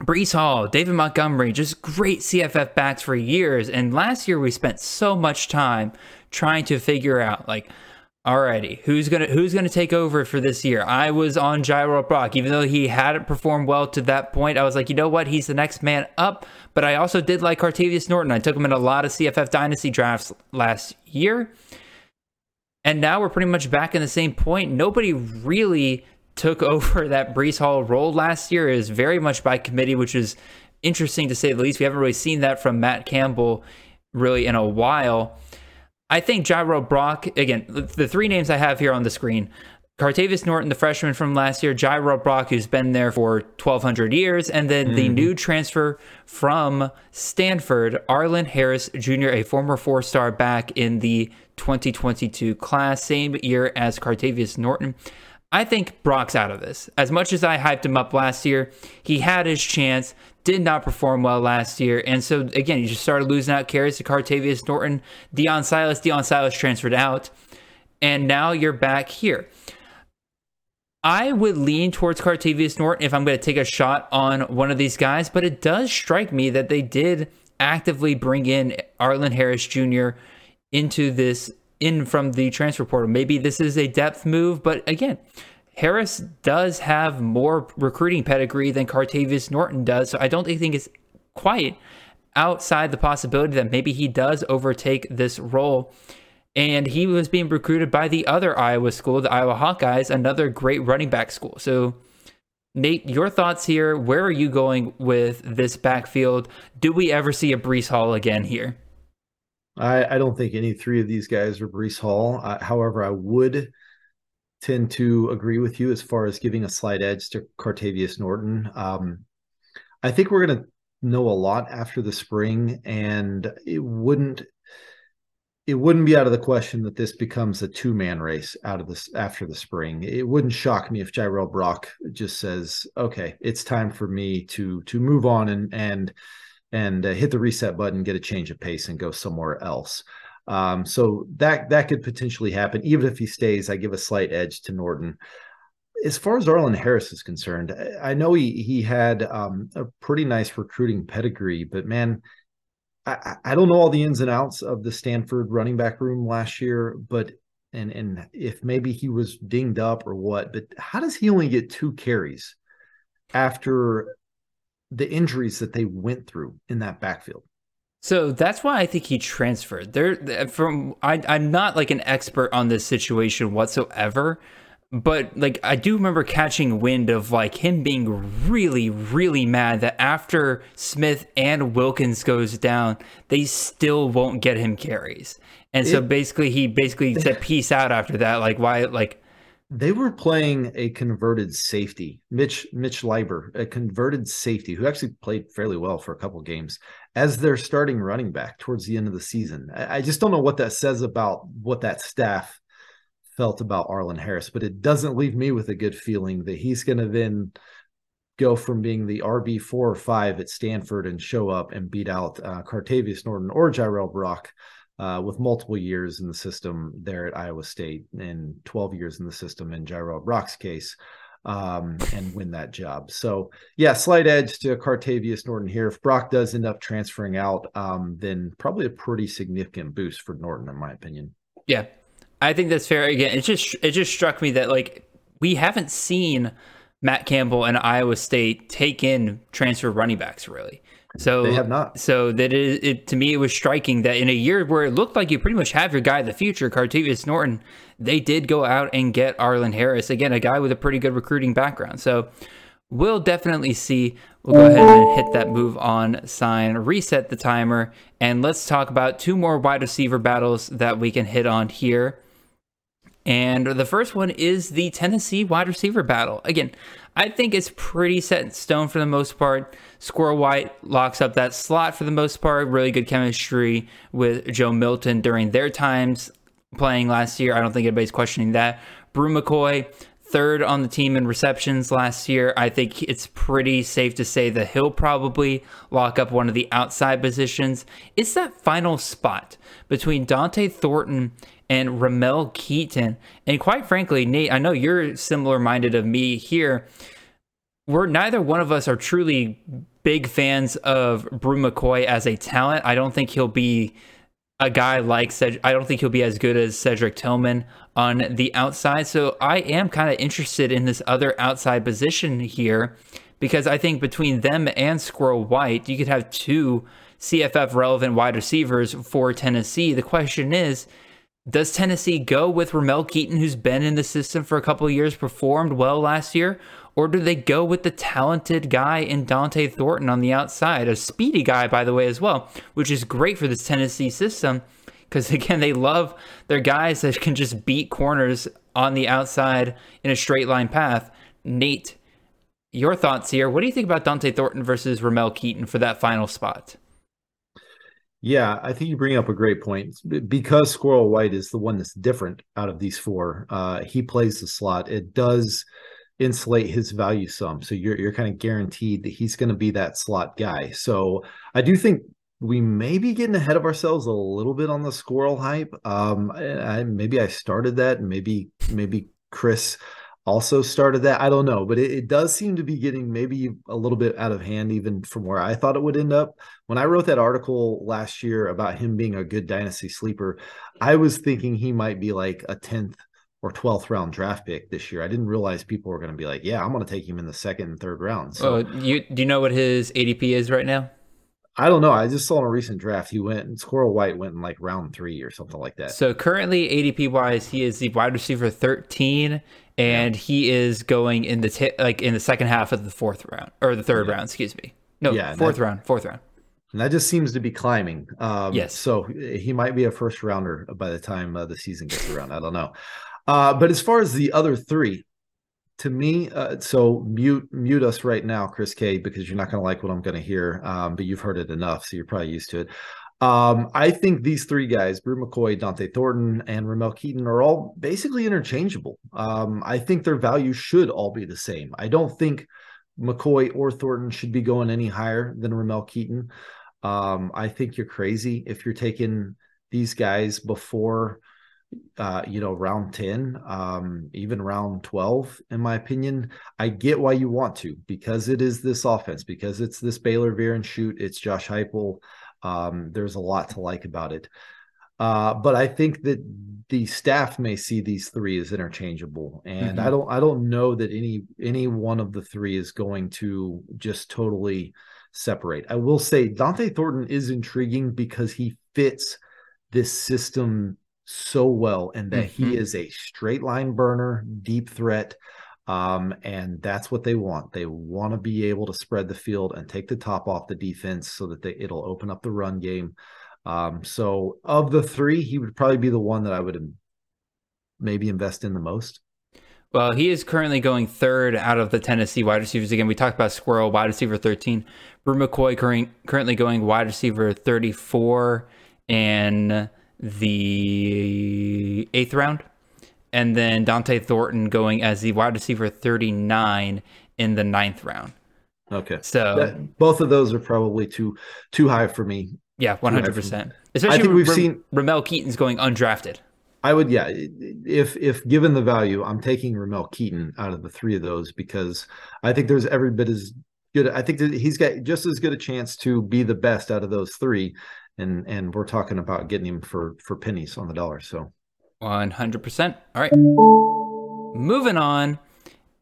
Breece Hall, David Montgomery, just great CFF backs for years. And last year we spent so much time trying to figure out, like, Alrighty, who's gonna who's gonna take over for this year? I was on Jirehl Brock, even though he hadn't performed well to that point. I was like, you know what, he's the next man up. But I also did like Cartevious Norton. I took him in a lot of CFF dynasty drafts last year, and now we're pretty much back in the same point. Nobody really took (laughs) over that Breece Hall role last year. is very much by committee, which is interesting to say the least. We haven't really seen that from Matt Campbell really in a while. I think Jirehl Brock, again, the three names I have here on the screen Cartevious Norton, the freshman from last year, Jirehl Brock, who's been there for 1,200 years, and then the mm-hmm. new transfer from Stanford, Arlen Harris Jr., a former four star back in the 2022 class, same year as Cartevious Norton. I think Brock's out of this. As much as I hyped him up last year, he had his chance, did not perform well last year. And so, again, you just started losing out carries to Cartevious Norton, Deon Silas. Deon Silas transferred out. And now you're back here. I would lean towards Cartevious Norton if I'm going to take a shot on one of these guys, but it does strike me that they did actively bring in Arlen Harris Jr. into this in from the transfer portal. Maybe this is a depth move, but again, Harris does have more recruiting pedigree than Cartevious Norton does, so I don't think it's quite outside the possibility that maybe he does overtake this role. And he was being recruited by the other Iowa school, the Iowa Hawkeyes, another great running back school. So, Nate, your thoughts here? Where are you going with this backfield? Do we ever see a Breece Hall again here? I, I don't think any three of these guys are Breece Hall. Uh, however, I would tend to agree with you as far as giving a slight edge to Cartevious Norton. Um, I think we're going to know a lot after the spring, and it wouldn't it wouldn't be out of the question that this becomes a two man race out of this after the spring. It wouldn't shock me if Jirehl Brock just says, "Okay, it's time for me to to move on and and and uh, hit the reset button, get a change of pace, and go somewhere else." Um, so that that could potentially happen. Even if he stays, I give a slight edge to Norton. As far as Arlen Harris is concerned, I know he he had um, a pretty nice recruiting pedigree, but man, I, I don't know all the ins and outs of the Stanford running back room last year, but and and if maybe he was dinged up or what, but how does he only get two carries after the injuries that they went through in that backfield? So that's why I think he transferred. There, from I, I'm not like an expert on this situation whatsoever, but like I do remember catching wind of like him being really, really mad that after Smith and Wilkins goes down, they still won't get him carries, and so It- basically he basically said (laughs) peace out after that. Like why? Like They were playing a converted safety, Mitch Mitch Leigber, a converted safety who actually played fairly well for a couple games as their starting running back towards the end of the season. I, I just don't know what that says about what that staff felt about Arlen Harris, but it doesn't leave me with a good feeling that he's going to then go from being the RB four or five at Stanford and show up and beat out uh, Cartevious Norton or Jirehl Brock uh, with multiple years in the system there at Iowa State and 12 years in the system in Jirehl Brock's case. um, and win that job. So yeah, slight edge to Cartevious Norton here. If Brock does end up transferring out, um, then probably a pretty significant boost for Norton, in my opinion. Yeah, I think that's fair. Again, it just it just struck me that like we haven't seen Matt Campbell and Iowa State take in transfer running backs really. So they have not. So that it, it, to me it was striking that in a year where it looked like you pretty much have your guy of the future, Cartevious Norton, they did go out and get Arlen Harris again, a guy with a pretty good recruiting background. So we'll definitely see. We'll go ahead and hit that move on sign, reset the timer, and let's talk about two more wide receiver battles that we can hit on here. And the first one is the Tennessee wide receiver battle. Again, I think it's pretty set in stone for the most part. Squirrel White locks up that slot for the most part. Really good chemistry with Joe Milton during their times playing last year. I don't think anybody's questioning that. Bru McCoy, third on the team in receptions last year. I think it's pretty safe to say that he'll probably lock up one of the outside positions. It's that final spot between Dont'e Thornton and Ramel Keyton. And quite frankly, Nate, I know you're similar minded of me here. We're neither one of us are truly big fans of Bru McCoy as a talent. I don't think he'll be a guy like Ced- I don't think he'll be as good as Cedric Tillman on the outside. So I am kind of interested in this other outside position here because I think between them and Squirrel White, you could have two CFF relevant wide receivers for Tennessee. The question is, does Tennessee go with Ramel Keyton, who's been in the system for a couple years, performed well last year? Or do they go with the talented guy in Dont'e Thornton on the outside, a speedy guy, by the way, as well, which is great for this Tennessee system because, (laughs) again, they love their guys that can just beat corners on the outside in a straight line path. Nate, your thoughts here. What do you think about Dont'e Thornton versus Ramel Keyton for that final spot? Yeah, I think you bring up a great point because Squirrel White is the one that's different out of these four. Uh, he plays the slot. It does insulate his value some, so you're you're kind of guaranteed that he's going to be that slot guy. So I do think we may be getting ahead of ourselves a little bit on the Squirrel hype. Um, I, maybe I started that, maybe maybe Chris also started that. I don't know, but it, it, does seem to be getting maybe a little bit out of hand, even from where I thought it would end up. When I wrote that article last year about him being a good dynasty sleeper, I was thinking he might be like a 10th or 12th round draft pick this year. I didn't realize people were going to be like, yeah, I'm going to take him in the second and third round. So, oh, you do you know what his ADP is right now? I don't know. I just saw in a recent draft he went and Squirrel White went in like round three or something like that. So currently ADP wise, he is the wide receiver 13 and yeah. he is going in the t- like in the second half of the fourth round or the third yeah. round, excuse me. No, yeah, fourth that, round, fourth round. And that just seems to be climbing. Um, yes. So he might be a first rounder by the time uh, the season gets around. I don't know. Uh, but as far as the other three, to me, uh, so mute mute us right now, Chris K, because you're not going to like what I'm going to hear. Um, but you've heard it enough, so you're probably used to it. Um, I think these three guys, Bru McCoy, Dont'e Thornton, and Ramel Keyton, are all basically interchangeable. Um, I think their value should all be the same. I don't think McCoy or Thornton should be going any higher than Ramel Keyton. Um, I think you're crazy if you're taking these guys before uh, you know, round 10, um, even round 12, in my opinion. I get why you want to because it is this offense, because it's this Baylor Veer and shoot, it's Josh Heupel. Um, there's a lot to like about it. Uh, but I think that the staff may see these three as interchangeable, and mm-hmm. I don't I don't know that any any one of the three is going to just totally separate. I will say Dont'e Thornton is intriguing because he fits this system so well and that mm-hmm. he is a straight line burner, deep threat. Um, and that's what they want. They want to be able to spread the field and take the top off the defense so that they, it'll open up the run game. Um, so of the three, he would probably be the one that I would maybe invest in the most. Well, he is currently going third out of the Tennessee wide receivers. Again, we talked about Squirrel, wide receiver 13. Bru McCoy currently going wide receiver 34. And the eighth round, and then Dont'e Thornton going as the wide receiver 39 in the ninth round. Okay. So that, both of those are probably too too high for me. Yeah, 100%. Especially I think we've R- seen Ramel Keyton's going undrafted. I would, yeah. If if given the value, I'm taking Ramel Keyton out of the three of those because I think there's every bit as good. I think that he's got just as good a chance to be the best out of those three, and and we're talking about getting him for for pennies on the dollar. So, one hundred percent. All right, moving on.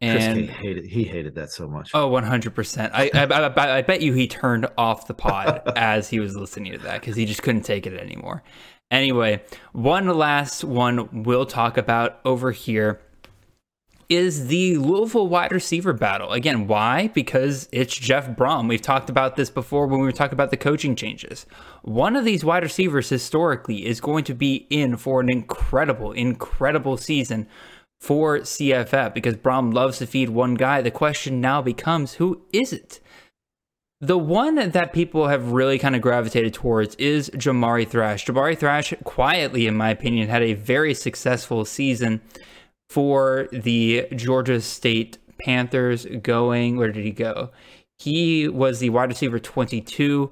And Chris hated he hated that so much. Oh, 100%. I, I, I, I bet you he turned off the pod (laughs) as he was listening to that because he just couldn't take it anymore. Anyway, one last one we'll talk about over here is the Louisville wide receiver battle. Again, why? Because it's Jeff Brohm. We've talked about this before when we were talking about the coaching changes. One of these wide receivers historically is going to be in for an incredible, incredible season for CFF because Brohm loves to feed one guy. The question now becomes who is it? The one that people have really kind of gravitated towards is Jamari Thrash. Jamari Thrash, quietly, in my opinion, had a very successful season for the Georgia State Panthers going. Where did he go? He was the wide receiver 22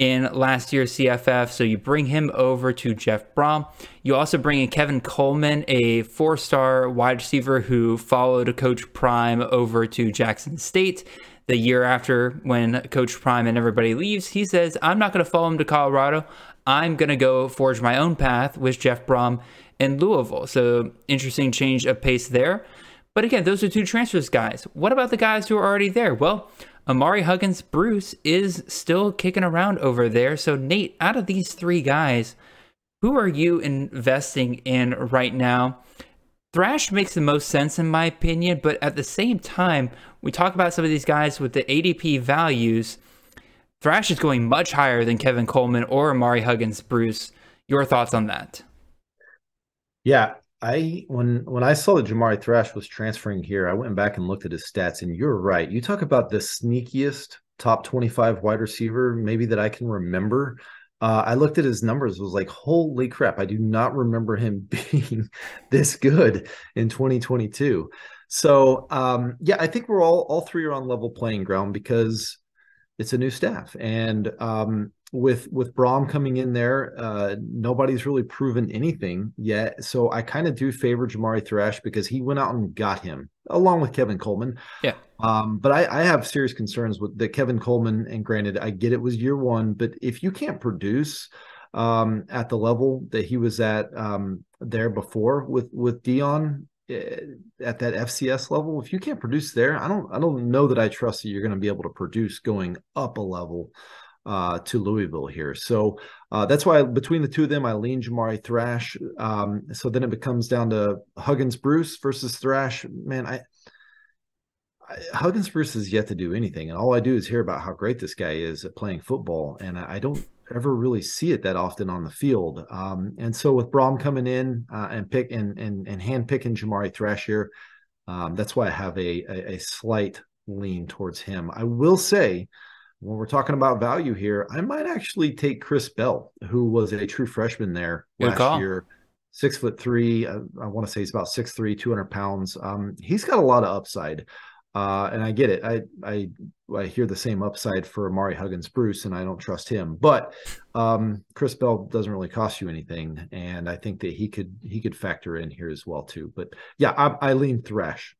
in last year's CFF. So you bring him over to Jeff Brohm. You also bring in Kevin Coleman, a four star wide receiver who followed Coach Prime over to Jackson State the year after when Coach Prime and everybody leaves, he says, I'm not going to follow him to Colorado. I'm going to go forge my own path with Jeff Brohm in Louisville. So interesting change of pace there. But again, those are two transfers guys. What about the guys who are already there? Well, Ahmari Huggins Bruce is still kicking around over there. So, Nate, out of these three guys, who are you investing in right now? Thrash makes the most sense in my opinion, but at the same time, we talk about some of these guys with the ADP values. Thrash is going much higher than Kevin Coleman or Ahmari Huggins. Bruce, your thoughts on that? Yeah, I when when I saw that Jamari Thrash was transferring here, I went back and looked at his stats, and you're right. You talk about the sneakiest top 25 wide receiver, maybe that I can remember. Uh, I looked at his numbers, was like, holy crap, I do not remember him (laughs) being this good in 2022. So um, yeah, I think we're all all three are on level playing ground because it's a new staff. And um, with with Brohm coming in there, uh, nobody's really proven anything yet. So I kind of do favor Jamari Thrash because he went out and got him along with Kevin Coleman. Yeah. Um, but I, I have serious concerns with the Kevin Coleman. And granted, I get it was year one, but if you can't produce um, at the level that he was at um, there before with with Deion eh, at that FCS level, if you can't produce there, I don't I don't know that I trust that you're going to be able to produce going up a level uh, to Louisville here. So uh, that's why between the two of them, I lean Jamari Thrash. Um, so then it becomes down to Huggins Bruce versus Thrash. Man, I Huggins Bruce has yet to do anything, and all I do is hear about how great this guy is at playing football, and I don't ever really see it that often on the field. Um, and so with Brohm coming in uh, and pick and and and hand picking Jamari Thrash here, um, that's why I have a, a, a slight lean towards him. I will say when we're talking about value here, I might actually take Chris Bell, who was a true freshman there Good last call. year. Six foot three. I, I want to say he's about six three, 200 pounds. Um, he's got a lot of upside. Uh, and I get it. I, I I hear the same upside for Ahmari Huggins Bruce, and I don't trust him. But um, Chris Bell doesn't really cost you anything, and I think that he could he could factor in here as well too. But yeah, I, I lean Thrash.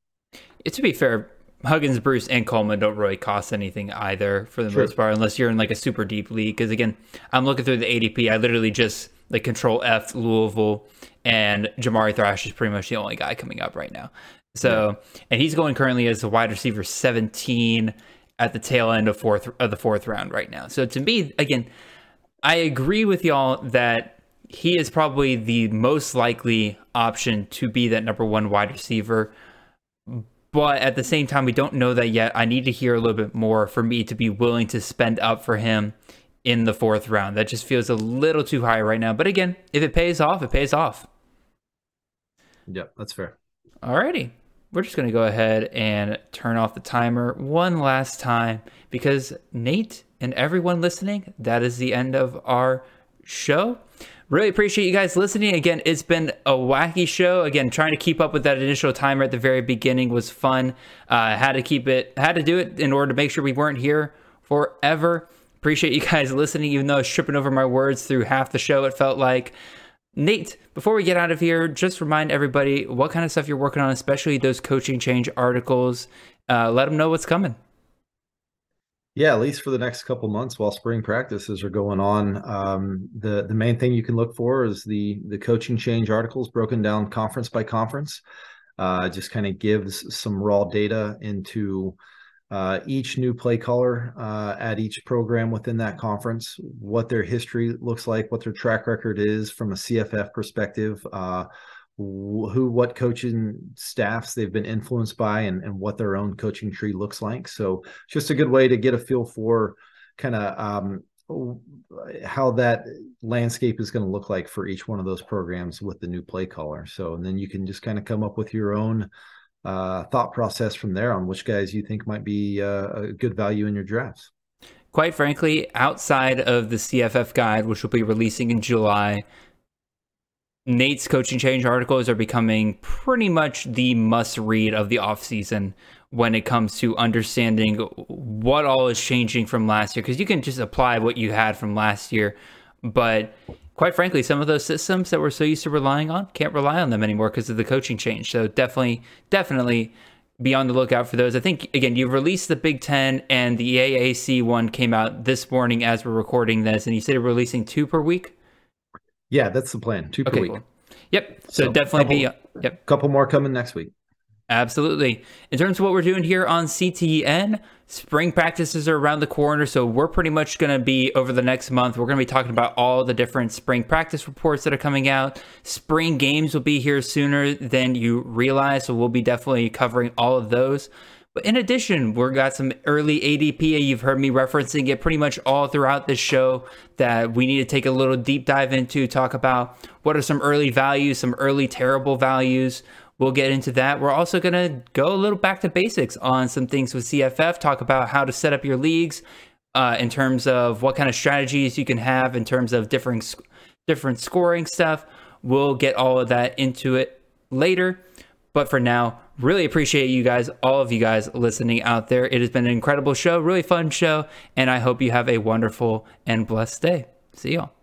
It, to be fair, Huggins, Bruce, and Coleman don't really cost anything either for the most part, unless you're in like a super deep league. Because again, I'm looking through the ADP. I literally just like Control F Louisville, and Jamari Thrash is pretty much the only guy coming up right now. So, and he's going currently as a wide receiver 17 at the tail end of fourth of the fourth round right now. So to me, again, I agree with y'all that he is probably the most likely option to be that number one wide receiver. But at the same time, we don't know that yet. I need to hear a little bit more for me to be willing to spend up for him in the fourth round. That just feels a little too high right now. But again, if it pays off, it pays off. Yeah, that's fair. Alrighty. We're just going to go ahead and turn off the timer one last time because Nate and everyone listening, that is the end of our show. Really appreciate you guys listening. Again, it's been a wacky show. Again, trying to keep up with that initial timer at the very beginning was fun. Uh, had to keep it, had to do it in order to make sure we weren't here forever. Appreciate you guys listening, even though I was tripping over my words through half the show, it felt like. Nate, before we get out of here, just remind everybody what kind of stuff you're working on, especially those coaching change articles. Uh, let them know what's coming. Yeah, at least for the next couple months while spring practices are going on. Um, the the main thing you can look for is the the coaching change articles broken down conference by conference. Uh, just kind of gives some raw data into uh, each new play caller uh, at each program within that conference, what their history looks like, what their track record is from a CFF perspective, uh, who, what coaching staffs they've been influenced by, and, and what their own coaching tree looks like. So, just a good way to get a feel for kind of um, how that landscape is going to look like for each one of those programs with the new play caller. So, and then you can just kind of come up with your own uh, thought process from there on which guys you think might be uh, a good value in your drafts. Quite frankly, outside of the CFF guide, which will be releasing in July, Nate's coaching change articles are becoming pretty much the must read of the offseason when it comes to understanding what all is changing from last year. Because you can just apply what you had from last year, but quite frankly, some of those systems that we're so used to relying on can't rely on them anymore because of the coaching change. So definitely, definitely be on the lookout for those. I think again, you've released the Big Ten and the AAC one came out this morning as we're recording this, and you said you're releasing two per week. Yeah, that's the plan. Two per week. Cool. Yep. So, so definitely couple, be yep. Couple more coming next week. Absolutely. In terms of what we're doing here on CTN, spring practices are around the corner. So we're pretty much going to be over the next month. We're going to be talking about all the different spring practice reports that are coming out. Spring games will be here sooner than you realize. So we'll be definitely covering all of those. But in addition, we've got some early ADP. You've heard me referencing it pretty much all throughout this show that we need to take a little deep dive into, talk about what are some early values, some early terrible values. We'll get into that. We're also going to go a little back to basics on some things with CFF, talk about how to set up your leagues uh, in terms of what kind of strategies you can have in terms of different, different scoring stuff. We'll get all of that into it later. But for now, really appreciate you guys, all of you guys listening out there. It has been an incredible show, really fun show, and I hope you have a wonderful and blessed day. See y'all.